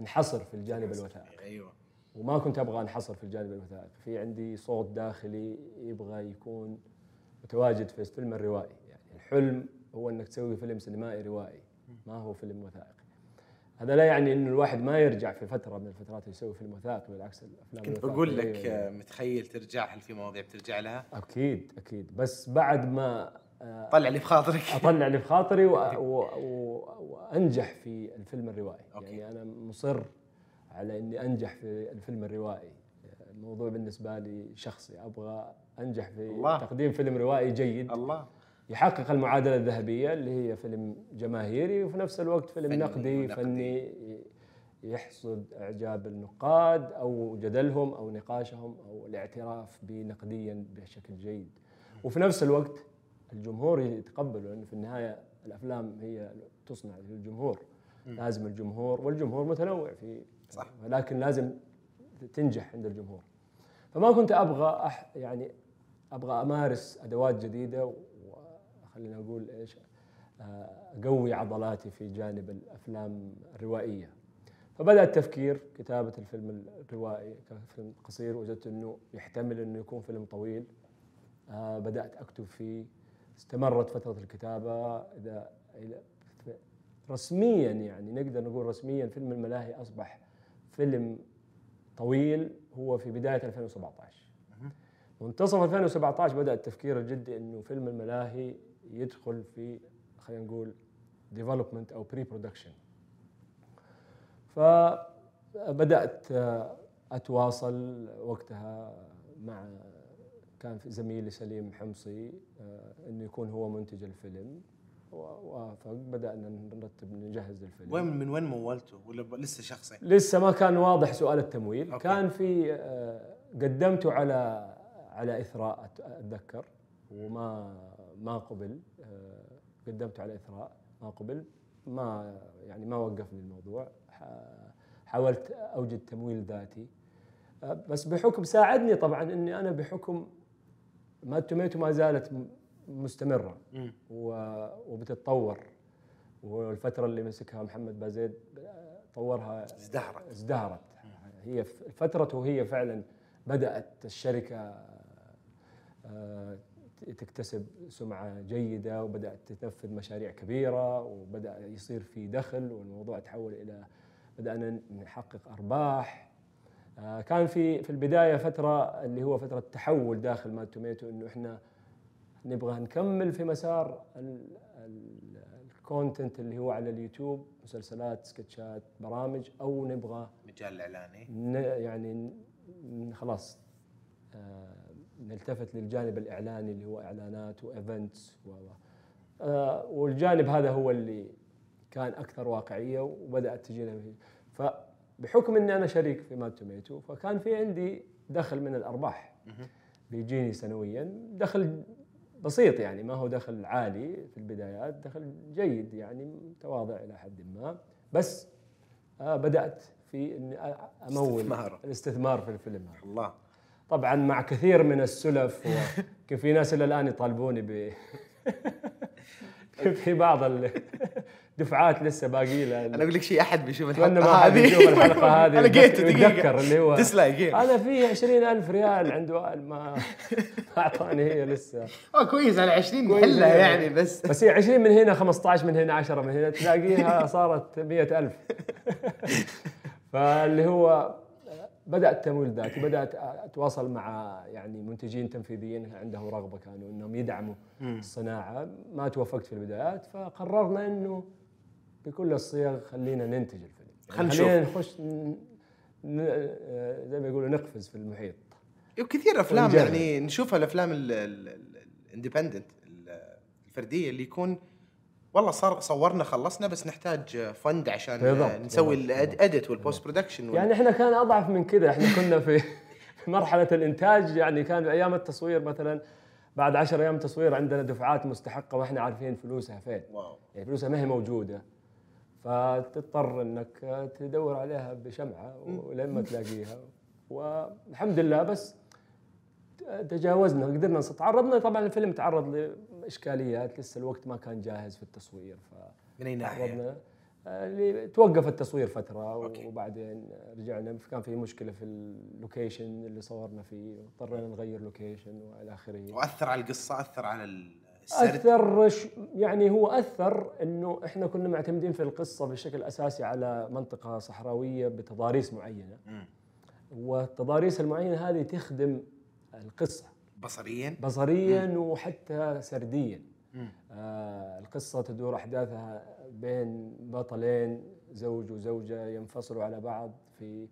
انحصر في الجانب الوثائقي. أيوه. وما كنت أبغى انحصر في الجانب الوثائقي. في عندي صوت داخلي يبغى يكون متواجد في الفيلم الروائي. يعني الحلم هو إنك تسوي فيلم سينمائي روائي. ما هو فيلم وثائقي. هذا لا يعني انه الواحد ما يرجع في فترة من الفترات يسوي فيلم وثائقي بالعكس الأفلام كنت بقول لك يعني- متخيل ترجع هل في مواضيع بترجع لها؟ أكيد أكيد. بس بعد ما آه، طلع اللي بخاطرك أطلع اللي في خاطري وأنجح في الفيلم الروائي. أوكي. يعني أنا مصر على إني أنجح في الفيلم الروائي. الموضوع بالنسبة لي شخصي أبغى أنجح في الله. تقديم فيلم روائي جيد. الله. يحقق المعادلة الذهبية اللي هي فيلم جماهيري وفي نفس الوقت فيلم فني نقدي ونقدي. فني يحصد إعجاب النقاد أو جدلهم أو نقاشهم أو الاعتراف بنقديا بشكل جيد وفي نفس الوقت الجمهور يتقبله لأنه في النهاية الأفلام هي تصنع للجمهور لازم الجمهور والجمهور متنوع في صح. ولكن لازم تنجح عند الجمهور فما كنت أبغى أح يعني أبغى أمارس أدوات جديدة وخلينا نقول إيش آه، أقوي عضلاتي في جانب الأفلام الروائية. فبدأ التفكير كتابة الفيلم الروائي كفيلم قصير وجدت إنه يحتمل إنه يكون فيلم طويل. آه، بدأت أكتب فيه. استمرت فترة الكتابة. إذا رسميا يعني نقدر نقول رسميا فيلم الملاهي أصبح فيلم طويل هو في بداية 2017 منتصف 2017 بدأ التفكير الجدي إنه فيلم الملاهي يدخل في خلينا نقول development أو pre-production فبدات أتواصل وقتها مع كان في زميلي سليم حمصي آه، إنه يكون هو منتج الفيلم. وافق بدانا نرتب نجهز الفيلم. وين من وين مولته؟ ولا لسه شخصي؟ لسه ما كان واضح سؤال التمويل. أوكي. كان في آه، قدمته على على إثراء أتذكر. وما ما قبل آه، قدمته على إثراء ما قبل ما يعني ما وقفني الموضوع. حاولت أوجد تمويل ذاتي. آه، بس بحكم ساعدني طبعا إني أنا بحكم ما توميتو ما زالت مستمرة. وبتتطور. والفترة اللي مسكها محمد بازيد طورها ازدهرت. ازدهرت. هي ف- فترته هي فعلا بدأت الشركة آه، تكتسب سمعة جيدة وبدأت تنفذ مشاريع كبيرة وبدأ يصير في دخل والموضوع تحول إلى بدأنا نحقق أرباح. آه، كان في في البداية فترة اللي هو فترة تحول داخل Mad Tomato إنه إحنا نبغى نكمل في مسار ال- ال- ال content اللي هو على اليوتيوب مسلسلات sketchات برامج أو نبغى مجال الاعلاني ن- يعني خلاص. آه، نلتفت للجانب الإعلاني اللي هو إعلانات و events و آه، والجانب هذا هو اللي كان أكثر واقعية وبدأت تجينا فبحكم إني أنا شريك في مال توميتو فكان في عندي دخل من الأرباح. بيجيني سنويا. دخل بسيط يعني ما هو دخل عالي في البدايات دخل جيد يعني متواضع إلى حد ما. بس آه بدأت في إني أمول استثمار. الاستثمار في الفيلم هذا. الله. طبعا مع كثير من السلف وكان في ناس إلى الآن يطالبوني ب في بعض الدفعات لسه باقي لها أنا أقول لك شيء أحد بيشوف الحلقة هذه. يشوف الحلقة هذه أنا لقيته يتذكر اللي هو ديسلايك أنا في 20000 ريال عند وائل ما أعطاني هي لسه. آه كويس على 20 كويس. نحلها. يعني بس. بس هي 20 من هنا 15 من هنا 10 من هنا تلاقيها صارت 100000 فاللي هو بدا التمويل ذاتي بدأت أتواصل مع يعني منتجين تنفيذيين عندهم رغبة كانوا إنهم يدعموا الصناعة. ما توفقت في البدايات فقررنا إنه بكل الصيغ خلينا ننتج الفيلم خلينا خلينا نخش ن- ن- زي ما يقولوا نقفز في المحيط. وكثير أفلام ونجرب. يعني نشوفها الأفلام ال independent الفردية اللي يكون والله صار صورنا خلصنا بس نحتاج fund عشان بالضبط، نسوي ال edit وال post-production يعني إحنا كان أضعف من كذا إحنا كنا في مرحلة الإنتاج يعني كان أيام التصوير مثلا بعد 10 أيام تصوير عندنا دفعات مستحقة وإحنا عارفين فلوسها فين. wow. يعني فلوسها ما هي موجودة. فتضطر إنك تدور عليها بشمعة ولما تلاقيها. والحمد لله بس تجاوزنا قدرنا تعرضنا طبعا الفيلم تعرض لاشكاليات لسه الوقت ما كان جاهز في التصوير ف من أي ناحية؟ آه، اللي توقف التصوير فترة okay. وبعدين رجعنا كان في مشكلة في ال location اللي صورنا فيه واضطرينا نغير location وإلى آخره وأثر على القصة أثر على السرد أثر ش- يعني هو أثر إنه إحنا كنا معتمدين في القصة بشكل أساسي على منطقة صحراوية بتضاريس معينة مم. والتضاريس المعينة هذه تخدم القصة بصريا. بصريا وحتى سرديا. مم. آه القصة تدور أحداثها بين بطلين زوج وزوجة ينفصلوا على بعض في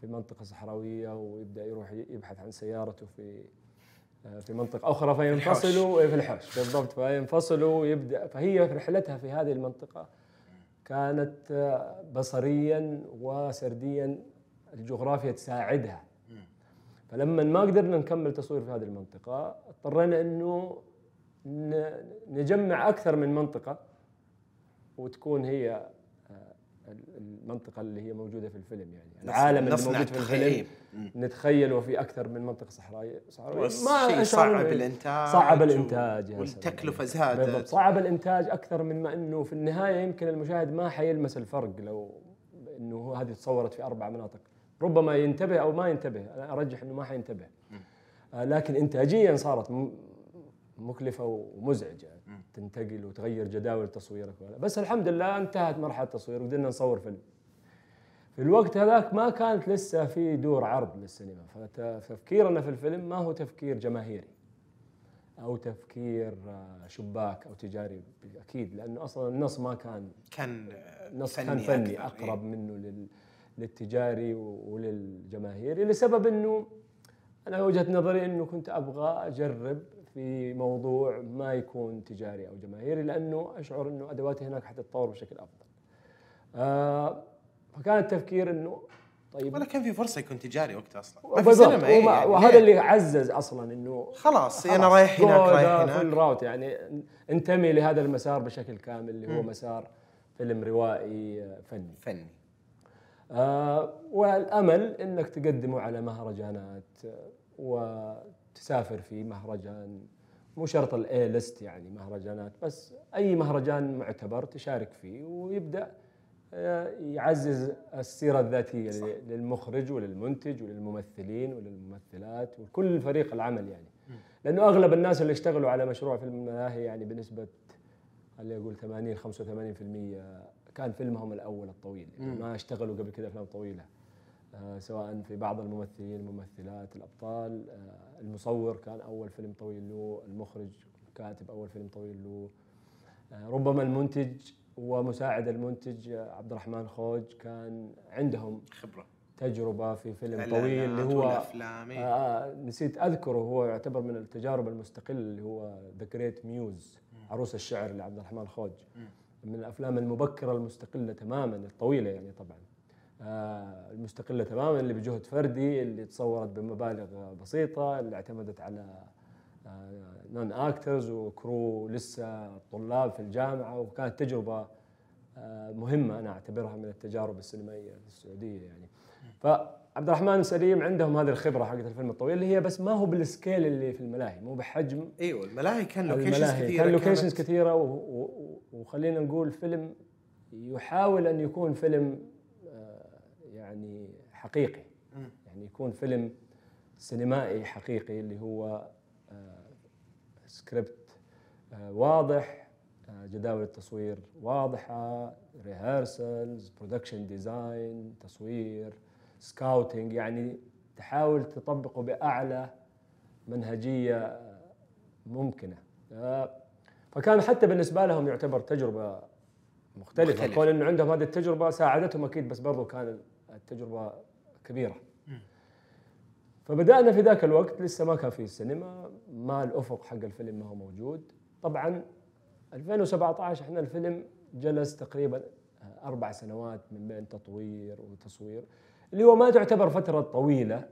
في منطقة صحراوية ويبدأ يروح يبحث عن سيارته في آه، في منطقة أخرى فينفصلوا في الحوش بالضبط. فينفصلوا ويبدأ فهي في رحلتها في هذه المنطقة كانت آه، بصريا وسرديا. الجغرافيا تساعدها. مم. فلما ما قدرنا نكمل تصوير في هذه المنطقة اضطرينا إنه نجمع أكثر من منطقة وتكون هي آه، المنطقة اللي هي موجودة في الفيلم يعني العالم اللي موجود في. الفيلم. نتخيله في أكثر من منطقة بس شيء أشعر صعب الإنتاج صعب والتكلفة سلام. بالضبط زادت صعب الإنتاج أكثر من ما إنه في النهاية يمكن المشاهد ما حيلمس الفرق لو إنه هو هذه تصورت في أربع مناطق ربما ينتبه أو ما ينتبه. أنا أرجح إنه ما حينتبه. آه، لكن انتاجيا صارت مكلفة ومزعجة. مم. تنتقل وتغير جداول تصويرك بس الحمد لله انتهت مرحلة التصوير وقدرنا نصور فيلم. في الوقت هذاك ما كانت لسه في دور عرض للسينما. فت- فتفكيرنا في الفيلم ما هو تفكير جماهيري أو تفكير آه، شباك أو تجاري أكيد لأنه أصلا النص ما كان كان النص فني كان فني إيه. أقرب منه لل للتجاري وللجماهيري لسبب إنه أنا وجهة نظري إنه كنت أبغى أجرب في موضوع ما يكون تجاري أو جماهيري لأنه أشعر إنه أدواتي هناك حتتطور بشكل أفضل. آه فكان التفكير إنه طيب. ولا كان في فرصة يكون تجاري وقتها أصلا. ما في سينما إيه يعني وهذا اللي عزز أصلا إنه خلاص, خلاص أنا رايح هناك رايح هناك. فل راوت يعني انتمي لهذا المسار بشكل كامل اللي هو م. مسار فيلم روائي آه، فني. فني. والأمل إنك تقدمه على مهرجانات آه، وتسافر في مهرجان مو شرط الاي ليست يعني مهرجانات بس أي مهرجان معتبر تشارك فيه ويبدأ آه، يعزز السيرة الذاتية صح. للمخرج وللمنتج وللممثلين وللممثلات وكل فريق العمل يعني لأنه أغلب الناس اللي اشتغلوا على مشروع فيلم الملاهي يعني بنسبة خليني أقول 80 85% كان فيلمهم الأول الطويل يعني ما اشتغلوا قبل كذا أفلام طويلة آه سواء في بعض الممثلين الممثلات الأبطال آه المصور كان أول فيلم طويل له المخرج كاتب أول فيلم طويل له آه ربما المنتج ومساعد المنتج عبد الرحمن خوج كان عندهم خبرة. تجربة في فيلم طويل اللي هو آه, آه نسيت أذكره هو يعتبر من التجارب المستقلة اللي هو The Great Muse عروس الشعر لعبد الرحمن خوج. من الأفلام المبكرة المستقلة تماما الطويلة يعني طبعا. آه المستقلة تماما اللي بجهد فردي اللي تصورت بمبالغ بسيطة اللي اعتمدت على non actors و crew لسه طلاب في الجامعة وكانت تجربة آه، مهمة أنا أعتبرها من التجارب السينمائية في السعودية يعني. فعبد الرحمن سليم عندهم هذه الخبرة حقت الفيلم الطويل اللي هي بس ما هو بال scale اللي في الملاهي مو بحجم. إيوه الملاهي كان locations كثيرة كان locations كثيرة وخلينا نقول فيلم يحاول أن يكون فيلم آه، يعني حقيقي. يعني يكون فيلم سينمائي حقيقي اللي هو سكريبت آه، واضح آه، جداول التصوير واضحة rehearsals production design تصوير. scouting يعني تحاول تطبقه بأعلى منهجية آه، ممكنة. فكان حتى بالنسبة لهم يعتبر تجربة مختلفة. مختلف. كون إنه عندهم هذه التجربة ساعدتهم أكيد بس برضو كان التجربة كبيرة. فبدأنا في ذاك الوقت لسه ما كان في السينما ما الأفق حق الفيلم ما هو موجود. طبعا 2017 إحنا الفيلم جلس تقريبا أربع سنوات من بين تطوير وتصوير. اللي هو ما تعتبر فترة طويلة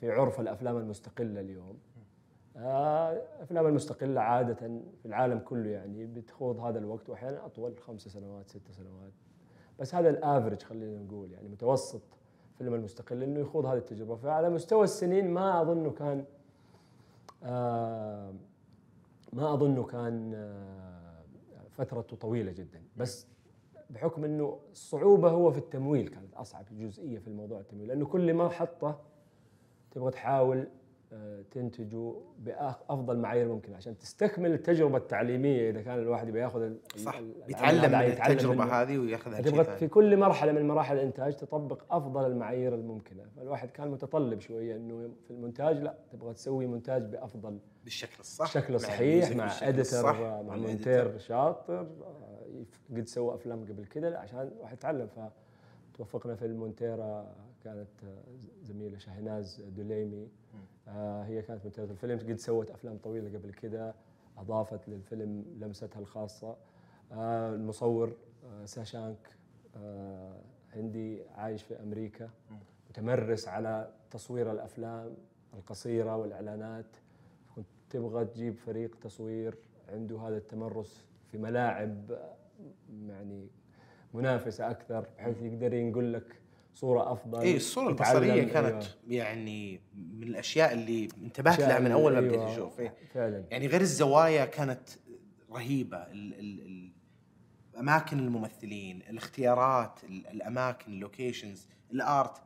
في عرف الأفلام المستقلة اليوم. الأفلام آه، المستقلة عادة في العالم كله يعني بتخوض هذا الوقت وأحيانا أطول خمس سنوات ست سنوات. بس هذا الافرج خلينا نقول يعني متوسط الفيلم المستقل إنه يخوض هذه التجربة. فعلى مستوى السنين ما اظنه كان آه ما اظنه كان آه فترته طويلة جدا. بس بحكم إنه الصعوبه هو في التمويل كانت أصعب جزئية في الموضوع التمويل لأنه كل ما حطه تبغى تحاول تنتجوا بافضل معايير ممكنه عشان تستكمل التجربة التعليمية إذا كان الواحد بياخذ صح. بيتعلم من التجربة هذه وياخذها تبغى في كل مرحلة من مراحل الإنتاج تطبق أفضل المعايير الممكنة. فالواحد كان متطلب شوية إنه في المونتاج لا تبغى تسوي مونتاج بأفضل بالشكل الصح بالشكل الصحيح مع اديتر مع مونتير شاطر قد سوى أفلام قبل كذا عشان الواحد يتعلم. فتوفقنا في المونتيرا كانت زميلة شاهناز دوليمي آه هي كانت من الفيلم قد سوت أفلام طويلة قبل كذا أضافت للفيلم لمستها الخاصة. آه المصور آه ساشانك آه هندي عايش في أمريكا متمرس على تصوير الأفلام القصيرة والإعلانات. كنت تبغى تجيب فريق تصوير عنده هذا التمرس في ملاعب يعني منافسة أكثر بحيث يقدر ينقل لك صورة أفضل اي الصورة البصرية كانت أيوة. يعني من الأشياء اللي انتبهت لها من أول ما بديت أيوة أشوف إيه. فعلا يعني غير الزوايا كانت رهيبة ال ال ال اماكن الممثلين الاختيارات الأماكن ال locations ال art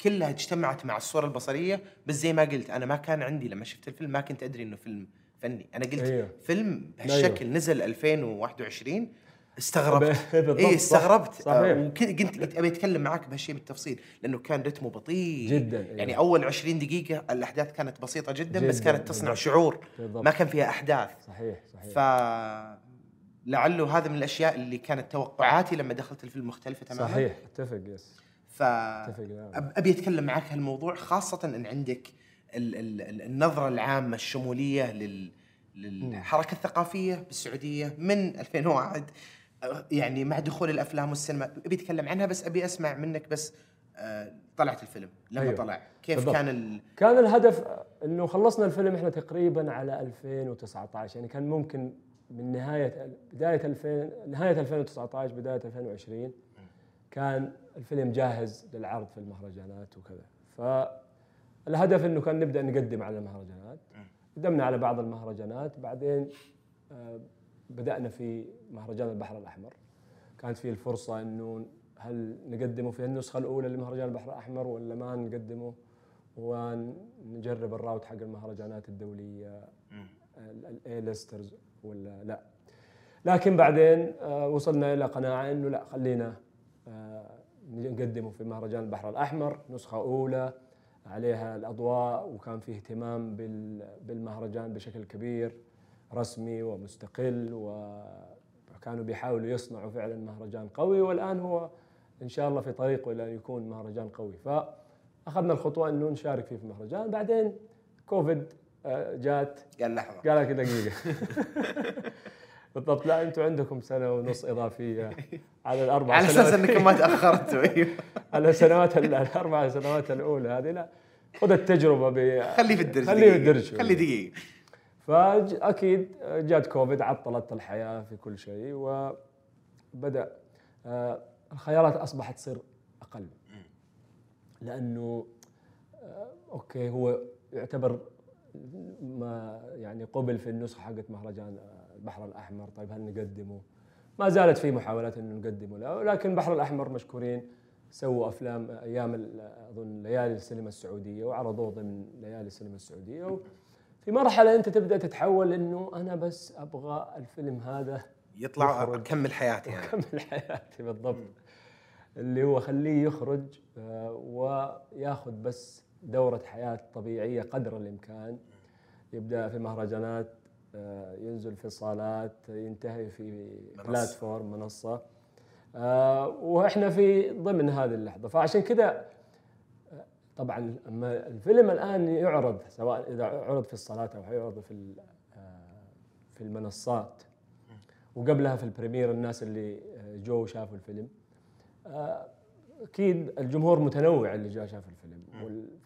كلها اجتمعت مع الصورة البصرية بس زي ما قلت أنا ما كان عندي لما شفت الفيلم ما كنت أدري إنه فيلم فني أنا قلت أيوه. فيلم بهالشكل أيوه. نزل 2021 استغربت. اي استغربت. صحيح. وكنت قلت أبي أتكلم معاك بهالشيء بالتفصيل لأنه كان رتمه بطيء. جدا يعني إيه. أول 20 دقيقة الأحداث كانت بسيطة جدا, جداً بس كانت تصنع بالضبط. شعور. بالضبط. ما كان فيها أحداث. صحيح صحيح. ف لعله هذا من الأشياء اللي كانت توقعاتي لما دخلت الفيلم مختلفة تماما. صحيح اتفق يس. ف أبي أتكلم معك هالموضوع خاصة إن عندك ال... ال... النظرة العامة الشمولية لل للحركة الثقافية بالسعودية من 2001 آه، يعني مع دخول الأفلام والسينما أبي أتكلم عنها بس أبي أسمع منك بس آه، طلعت الفيلم لما أيوه. طلع كيف بالضبط. كان ال... كان الهدف إنه خلصنا الفيلم إحنا تقريبا على 2019 يعني كان ممكن من نهاية بداية 2000 نهاية 2019 بداية 2020 كان الفيلم جاهز للعرض في المهرجانات وكذا فالهدف إنه كان نبدأ نقدم على المهرجانات قدمنا على بعض المهرجانات بعدين آه، بدأنا في مهرجان البحر الأحمر. كانت في الفرصة إنه هل نقدمه في النسخة الأولى لمهرجان البحر الأحمر ولا ما نقدمه؟ ونجرب ال route حق المهرجانات الدولية ال A listers ولا لا. لكن بعدين آه، وصلنا إلى قناعة إنه لا خلينا آه، نقدمه في مهرجان البحر الأحمر نسخة أولى عليها الأضواء وكان في اهتمام بالمهرجان بشكل كبير. رسمي ومستقل وكانوا بيحاولوا يصنعوا فعلا مهرجان قوي والآن هو إن شاء الله في طريقه إلى أن يكون مهرجان قوي. فأخذنا الخطوة إنه نشارك فيه في المهرجان بعدين كوفيد آه، جات. قال لحظة. قال لك دقيقة. بالضبط. لا أنتم عندكم سنة ونص إضافية على الأربع على أساس انكم ما تاخرتوا أيوه. على السنوات الأربع سنوات الأولى هذه لا. خذ التجربة ب خليه في الدرج خليه في الدرج. خليه دقيقة. فأكيد جات كوفيد عطلت الحياة في كل شيء وبدأ آه، الخيارات أصبحت تصير أقل. لأنه آه، أوكي هو يعتبر ما يعني قبل في النسخة حقت مهرجان البحر الأحمر. طيب هل نقدمه؟ ما زالت في محاولات إنه نقدمه له لكن البحر الأحمر مشكورين. سووا أفلام أيام أظن ليالي السينما السعودية وعرضوه ضمن ليالي السينما السعودية. في مرحلة أنت تبدأ تتحول إنه أنا بس أبغى الفيلم هذا يطلع أكمل حياتي يعني. أكمل حياتي بالضبط. اللي هو خليه يخرج آه، وياخذ بس دورة حياة طبيعية قدر الإمكان. يبدأ في مهرجانات آه، ينزل في صالات ينتهي في platform منصة. آه، وإحنا في ضمن هذه اللحظة. فعشان كذا طبعا أما الفيلم الآن يعرض سواء إذا عرض في الصالات أو حيعرض في في المنصات. وقبلها في ال premiere الناس اللي جو شافوا الفيلم. أكيد الجمهور متنوع اللي جاء شاف الفيلم.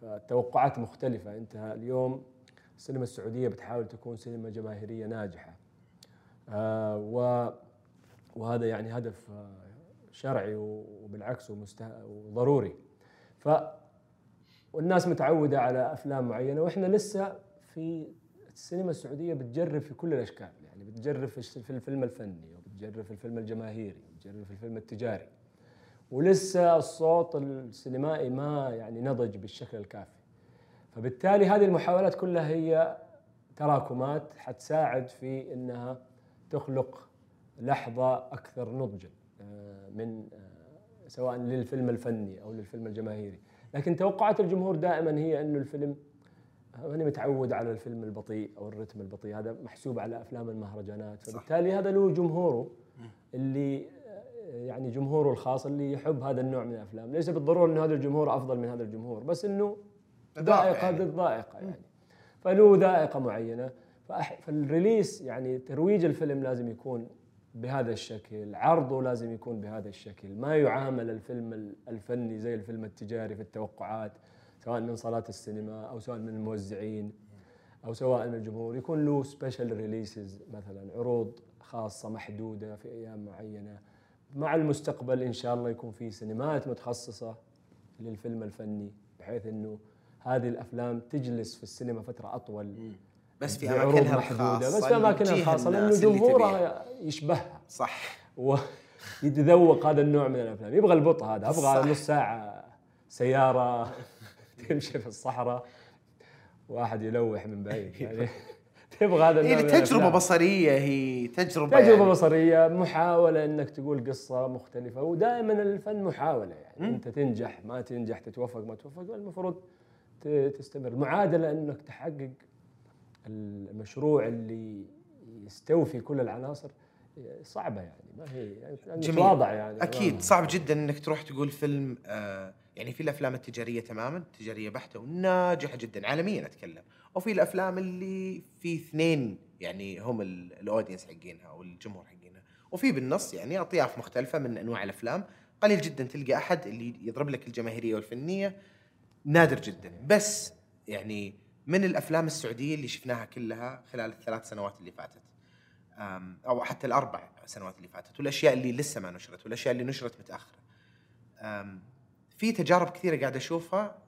فالتوقعات مختلفة. انت اليوم السينما السعودية بتحاول تكون سينما جماهيرية ناجحة. آه وهذا يعني هدف آه، شرعي وبالعكس وضروري. ف والناس متعودة على أفلام معينة وإحنا لسه في السينما السعودية بتجرب في كل الأشكال يعني بتجرب في الفيلم الفني وبتجرب في الفيلم الجماهيري وبتجرب في الفيلم التجاري. ولسه الصوت السينمائي ما يعني نضج بالشكل الكافي. فبالتالي هذه المحاولات كلها هي تراكمات حتساعد في إنها تخلق لحظة أكثر نضجا آه، من آه، سواء للفيلم الفني أو للفيلم الجماهيري. لكن توقعات الجمهور دائما هي إنه الفيلم ماني متعود على الفيلم البطيء أو الرتم البطيء. هذا محسوب على أفلام المهرجانات. فبالتالي هذا له جمهوره اللي يعني جمهوره الخاص اللي يحب هذا النوع من الأفلام. ليس بالضرورة إنه هذا الجمهور أفضل من هذا الجمهور بس إنه ذائقه يعني. ضد ذائقه يعني. فله ذائقة معينة. فال release يعني ترويج الفيلم لازم يكون بهذا الشكل عرضه لازم يكون بهذا الشكل. ما يعامل الفيلم الفني زي الفيلم التجاري في التوقعات سواء من صالات السينما أو سواء من الموزعين أو سواء من الجمهور. يكون له special releases مثلا عروض خاصة محدودة في أيام معينة. مع المستقبل إن شاء الله يكون في سينمات متخصصة للفيلم الفني بحيث إنه هذه الأفلام تجلس في السينما فترة أطول. بس في أماكنها محدودة بس في أماكنها الخاصة لأنه جمهورها يشبهها. صح. ويتذوق هذا النوع من الأفلام. يبغى البطء هذا أبغى نص ساعة سيارة تمشي في الصحراء واحد يلوح من بعيد. يعني تبغى هذا النوع هي تجربة بصرية هي تجربة تجربة يعني. بصرية محاولة إنك تقول قصة مختلفة ودائما الفن محاولة يعني. م. أنت تنجح ما تنجح تتوفق ما توفق المفروض تستمر. معادله إنك تحقق المشروع اللي يستوفي كل العناصر صعبة يعني ما هي يعني جميل. واضح يعني أكيد صعب جدا إنك تروح تقول فيلم آه يعني في الأفلام التجارية تماما تجارية بحتة وناجحة جدا عالميا أتكلم. وفي الأفلام اللي في اثنين يعني هم ال- الأودينس حقينها أو الجمهور حقينها. وفي بالنص يعني أطياف مختلفة من أنواع الأفلام. قليل جدا تلقى أحد اللي يضرب لك الجماهيرية والفنية. نادر جدا. بس يعني من الأفلام السعودية اللي شفناها كلها خلال الثلاث سنوات اللي فاتت. أو حتى الأربع سنوات اللي فاتت والأشياء اللي لسه ما نشرت والأشياء اللي نشرت متأخرة. في تجارب كثيرة قاعد أشوفها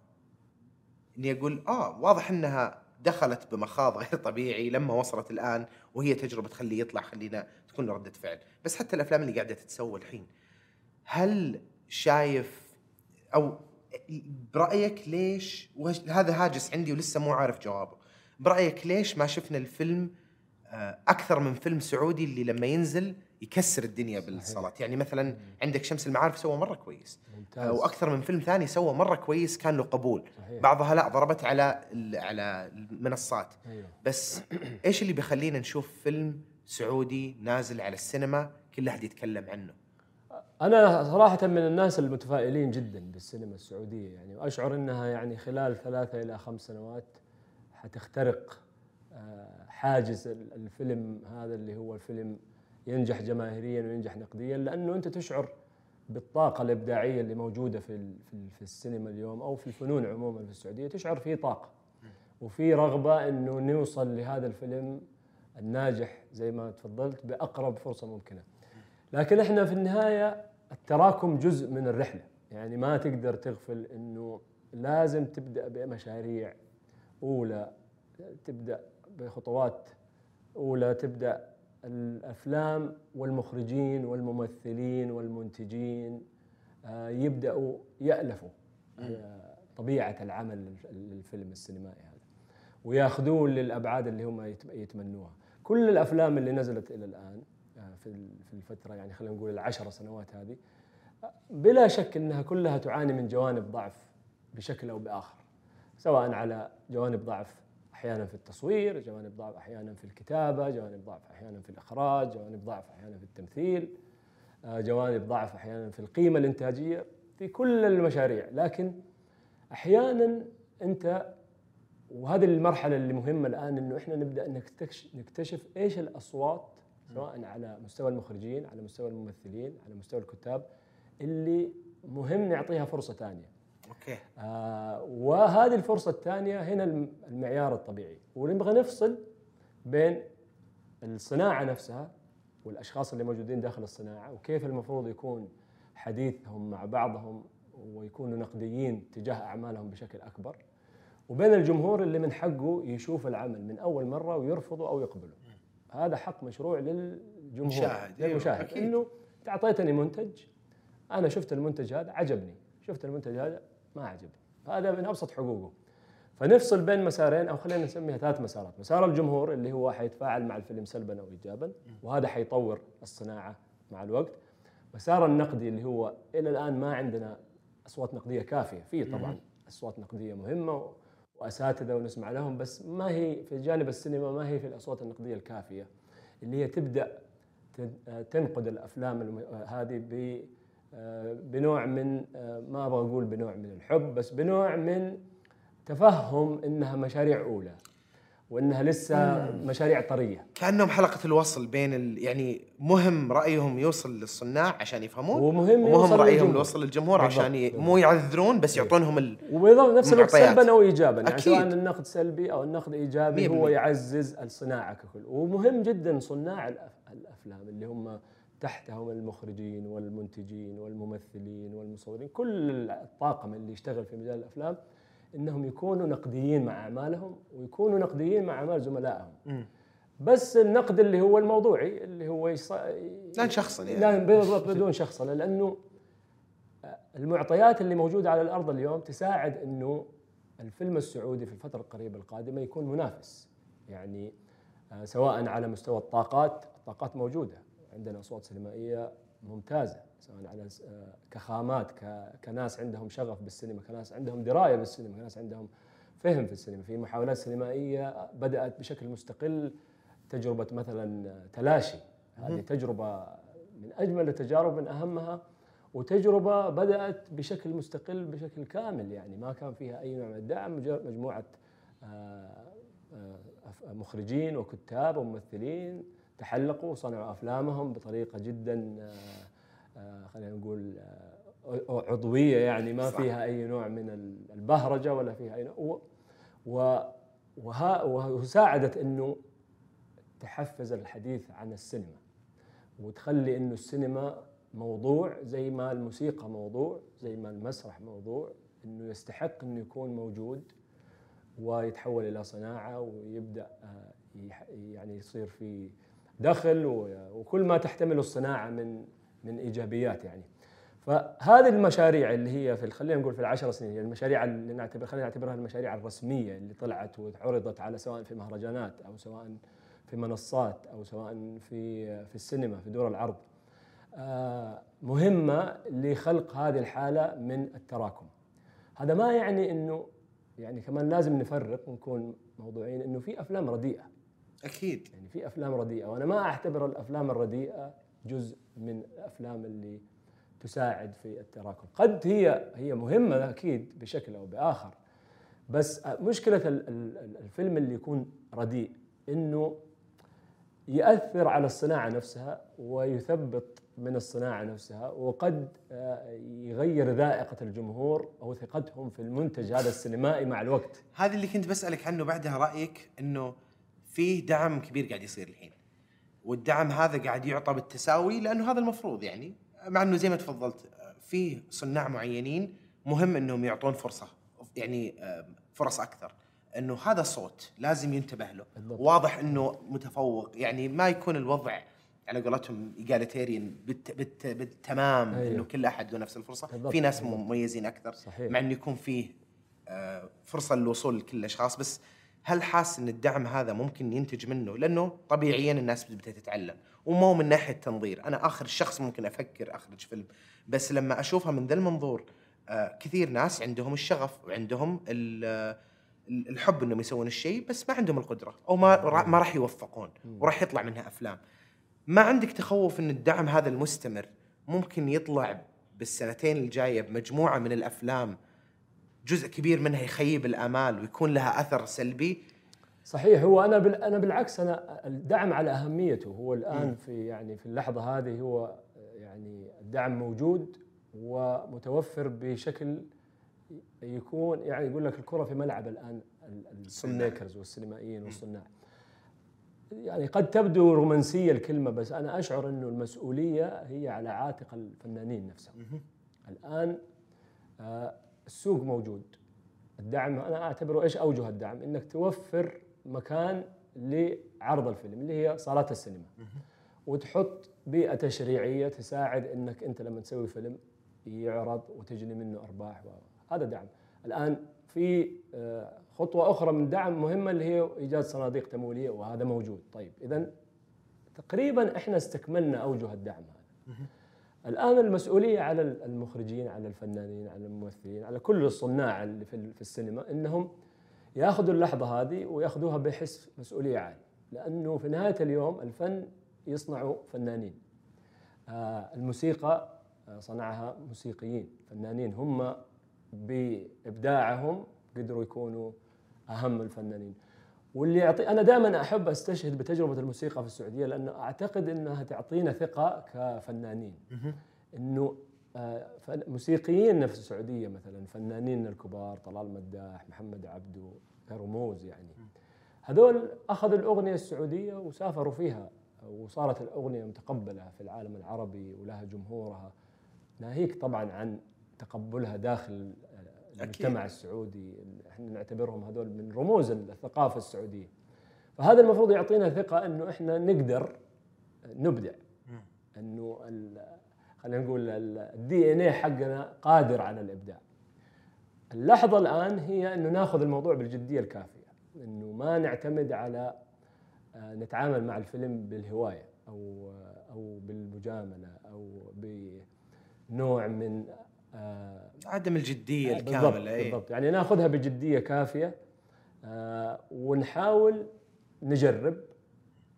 إني أقول آه واضح إنها دخلت بمخاض غير طبيعي لما وصلت الآن وهي تجربة تخليه يطلع خلينا تكون له رده فعل. بس حتى الأفلام اللي قاعدة تتسوى الحين هل شايف أو برأيك ليش وهذا هاجس عندي ولسه مو عارف جوابه. برأيك ليش ما شفنا الفيلم آه، أكثر من فيلم سعودي اللي لما ينزل يكسر الدنيا بالصالات؟ يعني مثلا عندك شمس المعارف سوى مرة كويس. ممتاز. وأكثر من فيلم ثاني سوى مرة كويس كان له قبول. صحيح. بعضها لا ضربت على على المنصات. أيوه. بس إيش اللي بيخلينا نشوف فيلم سعودي نازل على السينما كل أحد يتكلم عنه؟ أنا صراحة من الناس المتفائلين جدا بالسينما السعودية يعني وأشعر إنها يعني خلال ثلاثة إلى خمس سنوات حتخترق آه، حاجز ال- الفيلم هذا اللي هو الفيلم ينجح جماهيريا وينجح نقديا لأنه أنت تشعر بالطاقة الإبداعية اللي موجودة في في السينما اليوم أو في الفنون عموما في السعودية تشعر في طاقة وفي رغبة إنه نوصل لهذا الفيلم الناجح زي ما تفضلت بأقرب فرصة ممكنة. لكن إحنا في النهاية التراكم جزء من الرحلة، يعني ما تقدر تغفل إنه لازم تبدأ بمشاريع أولى تبدأ بخطوات أولى تبدأ الأفلام والمخرجين والممثلين والمنتجين آه، يبدأوا يألفوا آه، طبيعة العمل الفيلم السينمائي هذا. وياخذوه للأبعاد اللي هم يت- يتمنوها. كل الأفلام اللي نزلت إلى الآن في في الفترة يعني خلينا نقول العشر سنوات هذه بلا شك إنها كلها تعاني من جوانب ضعف بشكل أو بآخر. سواء على جوانب ضعف أحيانا في التصوير، جوانب ضعف أحيانا في الكتابة، جوانب ضعف أحيانا في الإخراج، جوانب ضعف أحيانا في التمثيل، آه، جوانب ضعف أحيانا في القيمة الإنتاجية في كل المشاريع، لكن أحيانا أنت وهذه المرحلة اللي مهمة الآن إنه إحنا نبدأ نكتشف إيش الأصوات سواء على مستوى المخرجين، على مستوى الممثلين، على مستوى الكتاب اللي مهم نعطيها فرصة ثانية. أوكي. آه وهذه الفرصة الثانية هنا الم- المعيار الطبيعي. ونبغى نفصل بين الصناعة نفسها والأشخاص اللي موجودين داخل الصناعة وكيف المفروض يكون حديثهم مع بعضهم ويكونوا نقديين تجاه أعمالهم بشكل أكبر. وبين الجمهور اللي من حقه يشوف العمل من أول مرة ويرفضه أو يقبله. هذا حق مشروع للجمهور مشاهد، أيوة، للمشاهد. أكيد. إنه أنت أعطيتني منتج أنا شفت المنتج هذا عجبني. شفت المنتج هذا ما عجبني. هذا من أبسط حقوقه. فنفصل بين مسارين أو خلينا نسميها ثلاث مسارات. مسار الجمهور اللي هو حيتفاعل مع الفيلم سلبا أو ايجابا وهذا حيطور الصناعة مع الوقت. مسار النقدي اللي هو إلى الآن ما عندنا أصوات نقدية كافية. في طبعا أصوات نقدية مهمة وأساتذة ونسمع لهم بس ما هي في جانب السينما ما هي في الأصوات النقدية الكافية. اللي هي تبدأ تن- تنقد الأفلام هذه بنوع من ما أبغى أقول بنوع من الحب بس بنوع من تفهم إنها مشاريع أولى. وإنها لسه مشاريع طرية كأنهم حلقة الوصل بين ال... يعني مهم رأيهم يوصل للصناع عشان يفهمون ومهم ومهم يوصل رأيهم. يوصل للجمهور بالضبط، عشان ي... مو يعذرون بس يعطونهم ال... وبنفس الوقت معطيات. سلبا أو ايجابا يعني. سواء النقد سلبي أو النقد إيجابي هو. يعزز الصناعة ككل ومهم جدا صناع الأفلام اللي هم تحتهم المخرجين والمنتجين والممثلين والمصورين كل الطاقم اللي يشتغل في مجال الأفلام إنهم يكونوا نقديين مع أعمالهم ويكونوا نقديين مع أعمال زملائهم. بس النقد اللي هو الموضوعي اللي هو يص... لا نشخصن يعني. لا بالضبط بدون شخصنه لأنه المعطيات اللي موجودة على الأرض اليوم تساعد إنه الفيلم السعودي في الفترة القريبة القادمة يكون منافس يعني آه، سواء على مستوى الطاقات الطاقات موجودة عندنا أصوات سينمائية ممتازة سواء على آه، كخامات كناس عندهم شغف بالسينما كناس عندهم دراية بالسينما كناس عندهم فهم في السينما في محاولات سينمائية بدأت بشكل مستقل تجربة مثلا تلاشي. هذه تجربة من أجمل التجارب من أهمها وتجربة بدأت بشكل مستقل بشكل كامل يعني. ما كان فيها أي نوع من الدعم مجموعة آه، آه، مخرجين وكتاب وممثلين. تحلقوا وصنعوا أفلامهم بطريقة جدا خلينا نقول عضوية يعني ما فيها أي نوع من البهرجة ولا فيها أي نوع. وها وساعدت إنه تحفز الحديث عن السينما وتخلي إنه السينما موضوع زي ما الموسيقى موضوع زي ما المسرح موضوع إنه يستحق إنه يكون موجود ويتحول إلى صناعة ويبدأ آه، يعني يصير في دخل وكل ما تحتمله الصناعة من من إيجابيات يعني. فهذه المشاريع اللي هي في خلينا نقول في العشر سنين هي المشاريع اللي نعتبر خلينا نعتبرها المشاريع الرسمية اللي طلعت وعرضت على سواء في مهرجانات أو سواء في منصات أو سواء في في السينما في دور العرض. آه، مهمة لخلق هذه الحالة من التراكم. هذا ما يعني انه يعني كمان لازم نفرق ونكون موضوعيين إنه في أفلام رديئة. أكيد يعني في أفلام رديئة وأنا ما أعتبر الأفلام الرديئة جزء من الأفلام اللي تساعد في التراكم قد هي هي مهمة أكيد بشكل أو بآخر بس مشكلة الفيلم اللي يكون رديء إنه يأثر على الصناعة نفسها ويثبط من الصناعة نفسها وقد آه، يغير ذائقة الجمهور أو ثقتهم في المنتج هذا السينمائي مع الوقت. هذا اللي كنت بسألك عنه بعدها رأيك إنه في دعم كبير قاعد يصير الحين. والدعم هذا قاعد يعطى بالتساوي لأنه هذا المفروض يعني مع إنه زي ما تفضلت في صناع معينين مهم إنهم يعطون فرصة يعني فرص أكثر إنه هذا صوت لازم ينتبه له بالضبط. واضح إنه متفوق يعني ما يكون الوضع على قولتهم ايجاليتيريان بالت... بالت... بالتمام أيوه. انه كل أحد له نفس الفرصة بالضبط. في ناس بالضبط. مميزين أكثر صحيح. مع إنه يكون فيه آه، فرصة للوصول لكل الأشخاص بس هل حاس إن الدعم هذا ممكن ينتج منه؟ لأنه طبيعيا الناس بدات تتعلم. ومو من ناحية تنظير. أنا آخر الشخص ممكن أفكر أخرج فيلم. بس لما أشوفها من ذا المنظور آه كثير ناس عندهم الشغف وعندهم الحب إنهم يسوون الشيء بس ما عندهم القدرة أو ما ما راح يوفقون وراح يطلع منها أفلام. ما عندك تخوف إن الدعم هذا المستمر ممكن يطلع بالسنتين الجاية بمجموعة من الأفلام جزء كبير منها يخيب الأمال ويكون لها أثر سلبي؟ صحيح هو أنا بال أنا بالعكس أنا الدعم على أهميته. هو الآن في يعني في اللحظة هذه هو يعني الدعم موجود ومتوفر بشكل يكون يعني يقول لك الكرة في ملعب الآن السنيكرز والسينمائيين والصناع. يعني قد تبدو رومانسية الكلمة بس أنا أشعر إنه المسؤولية هي على عاتق الفنانين نفسهم. الآن آه، السوق موجود. الدعم أنا أعتبره إيش أوجه الدعم؟ إنك توفر مكان لعرض الفيلم اللي هي صالات السينما. وتحط بيئة تشريعية تساعد إنك أنت لما تسوي فيلم يعرض وتجني منه أرباح. هذا دعم. الآن في آه، خطوة أخرى من دعم مهمة اللي هي إيجاد صناديق تمويلية وهذا موجود. طيب اذا تقريبا إحنا استكملنا أوجه الدعم هذا. الآن المسؤولية على المخرجين على الفنانين على الممثلين على كل الصناع اللي في السينما إنهم ياخذوا اللحظة هذه وياخذوها بحس مسؤولية عالية. لأنه في نهاية اليوم الفن يصنع فنانين. آه، الموسيقى آه، صنعها موسيقيين فنانين. هم بإبداعهم قدروا يكونوا أهم الفنانين. واللي يعطي أنا دائما أحب أستشهد بتجربة الموسيقى في السعودية لأنه أعتقد إنها تعطينا ثقة كفنانين. إنه آه، موسيقيين في السعودية مثلا فنانين الكبار طلال مداح محمد عبدو كرموز يعني. هذول أخذوا الأغنية السعودية وسافروا فيها وصارت الأغنية متقبلة في العالم العربي ولها جمهورها. ناهيك طبعا عن تقبلها داخل المجتمع السعودي إحنا نعتبرهم هذول من رموز الثقافة السعودية. فهذا المفروض يعطينا ثقة إنه إحنا نقدر نبدع. إنه خلينا نقول الدي إن اي حقنا قادر على الإبداع. اللحظة الآن هي إنه ناخذ الموضوع بالجدية الكافية. إنه ما نعتمد على آه، نتعامل مع الفيلم بالهواية أو أو بالمجاملة أو بنوع من آه عدم الجدية الكاملة بالضبط, أيه؟ بالضبط. يعني ناخذها بجدية كافية آه ونحاول نجرب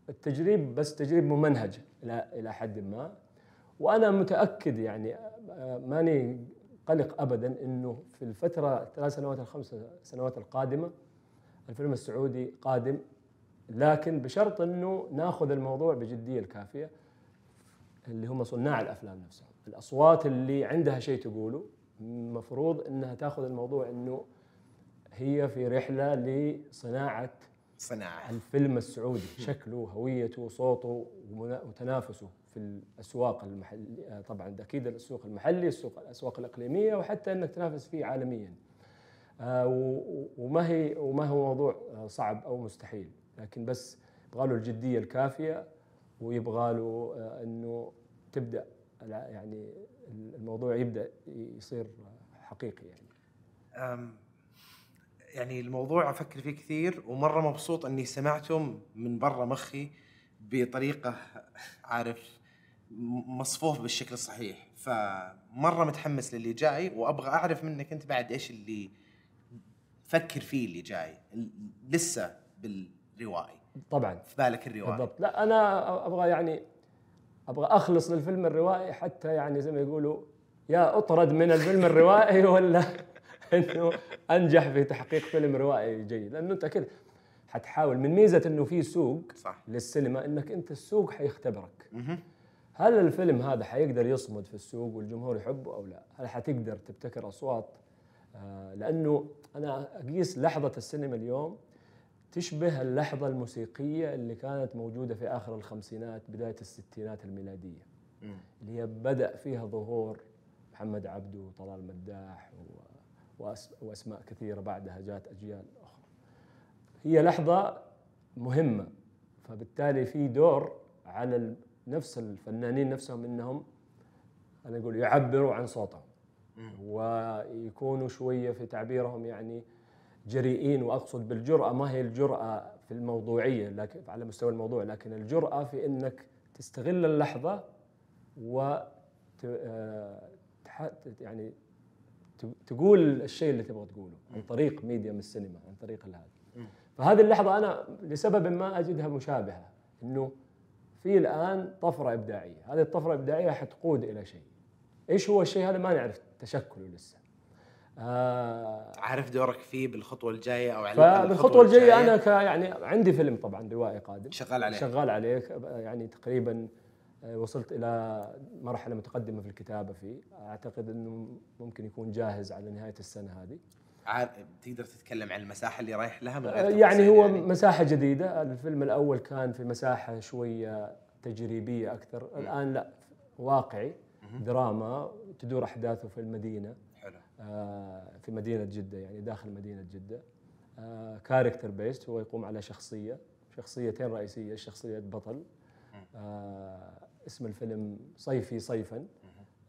التجريب بس تجريب ممنهج إلى إلى حد ما. وأنا متأكد يعني آه ماني قلق ابدا إنه في الفترة الثلاث سنوات الخمس سنوات القادمة الفيلم السعودي قادم. لكن بشرط إنه ناخذ الموضوع بجدية الكافية اللي هم صناع الأفلام نفسهم. الأصوات اللي عندها شيء تقوله المفروض إنها تأخذ الموضوع إنه هي في رحلة لصناعة صناعة. الفيلم السعودي شكله هويته صوته وتنافسه في الأسواق المحليه طبعا أكيد السوق المحلي السوق الأسواق الإقليمية وحتى إنك تنافس فيه عالميا. آه، وما هي وما هو موضوع صعب أو مستحيل. لكن بس يبغى له الجدية الكافية ويبغى له آه، إنه تبدأ يعني الموضوع يبدأ يصير حقيقي يعني. يعني الموضوع أفكر فيه كثير ومرة مبسوط إني سمعته من برا مخي بطريقة عارف مصفوف بالشكل الصحيح. فمرة متحمس للي جاي وأبغى أعرف منك أنت بعد إيش اللي فكر فيه اللي جاي لسه بالروائي طبعا. في بالك الروائي بالضبط. لا أنا أبغى يعني أبغى أخلص للفيلم الروائي حتى يعني زي ما يقولوا يا أطرد من الفيلم الروائي ولا إنه أنجح في تحقيق فيلم روائي جيد لأنه أنت كذا حتحاول من ميزة إنه في سوق صح. للسينما إنك أنت السوق حيختبرك هل الفيلم هذا حيقدر يصمد في السوق والجمهور يحبه أو لا؟ هل حتقدر تبتكر أصوات؟ آه لأنه أنا أقيس لحظة السينما اليوم تشبه اللحظة الموسيقية اللي كانت موجودة في آخر الخمسينات بداية الستينات الميلادية. اللي هي بدأ فيها ظهور محمد عبده وطلال مداح وأسماء كثيرة بعدها جات أجيال أخرى. هي لحظة مهمة فبالتالي في دور على نفس الفنانين نفسهم إنهم أنا أقول يعبروا عن صوتهم ويكونوا شوية في تعبيرهم يعني جريئين وأقصد بالجرأة ما هي الجرأة في الموضوعية لكن على مستوى الموضوع لكن الجرأة في إنك تستغل اللحظة و آه، يعني تقول الشيء اللي تبغى تقوله عن طريق ميديم السينما عن طريق هذا فهذه اللحظة أنا لسبب ما أجدها مشابهة إنه في الآن طفرة إبداعية. هذه الطفرة الإبداعية حتقود إلى شيء. إيش هو الشيء هذا؟ ما نعرف. تشكله لسه. آه. عارف دورك فيه بالخطوة الجاية أو على بالخطوه الجاية أنا ك يعني عندي فيلم طبعا روائي قادم. شغال عليه. شغال عليه. يعني تقريبا آه، وصلت إلى مرحلة متقدمة في الكتابة فيه. أعتقد إنه ممكن يكون جاهز على نهاية السنة هذه. تقدر تتكلم عن المساحة اللي رايح لها من غير يعني هو يعني. مساحة جديدة. الفيلم الأول كان في مساحة شوية تجريبية أكثر. الآن لا واقعي. دراما تدور أحداثه في المدينة. آه في مدينة جدة يعني داخل مدينة جدة. آه character based هو يقوم على شخصية شخصيتين رئيسية شخصية بطل. آه اسم الفيلم صيفي صيفا.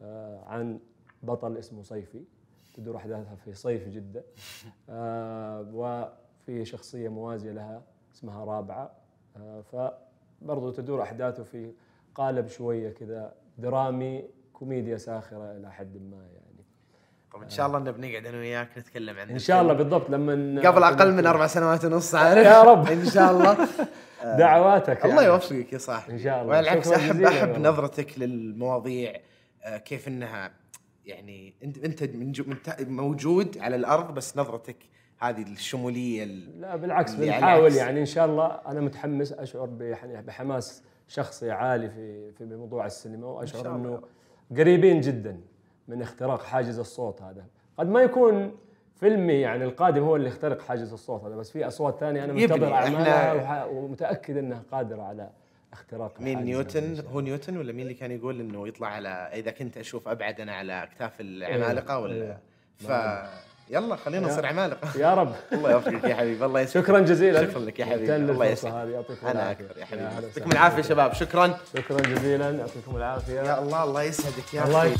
آه عن بطل اسمه صيفي تدور أحداثها في صيف جدة. آه وفي شخصية موازية لها اسمها رابعة. آه فبرضه تدور أحداثه في قالب شوية كذا درامي كوميديا ساخرة إلى حد ما يعني. طب إن شاء الله انه بنقعد أنا وياك نتكلم عن إن شاء الله بالضبط لما قبل أقل من أربع سنوات ونص عارف. يا رب. إن شاء الله. دعواتك الله يعني. يوفقك يا صاحبي. إن شاء الله. والعكس احب أحب نظرتك للمواضيع آه، كيف إنها يعني انت أنت من موجود على الأرض بس نظرتك هذه الشمولية لا بالعكس بنحاول يعني. إن شاء الله أنا متحمس أشعر بحماس شخصي عالي في في موضوع السينما وأشعر إنه قريبين جدا. من اختراق حاجز الصوت هذا. قد ما يكون فيلمي يعني القادم هو اللي يخترق حاجز الصوت هذا بس في أصوات ثانية أنا منتظر اعمالها ومتأكد إنها قادرة على اختراق مين نيوتن؟ هو نيوتن ولا مين اللي كان يقول إنه يطلع على إذا كنت أشوف ابعد أنا على اكتاف العمالقة ولا؟ إيه. ف يلا خلينا نصير عمالقة. يا رب. الله يوفقك يا حبيبي الله يسعدك. شكرا جزيلا. شكرا لك يا حبيبي. الله يسعدك. أنا أكثر يا حبيبي. يعطيكم العافية شباب. شكرا. شكرا جزيلا يعطيكم العافية. يا الله الله يسعدك يا الله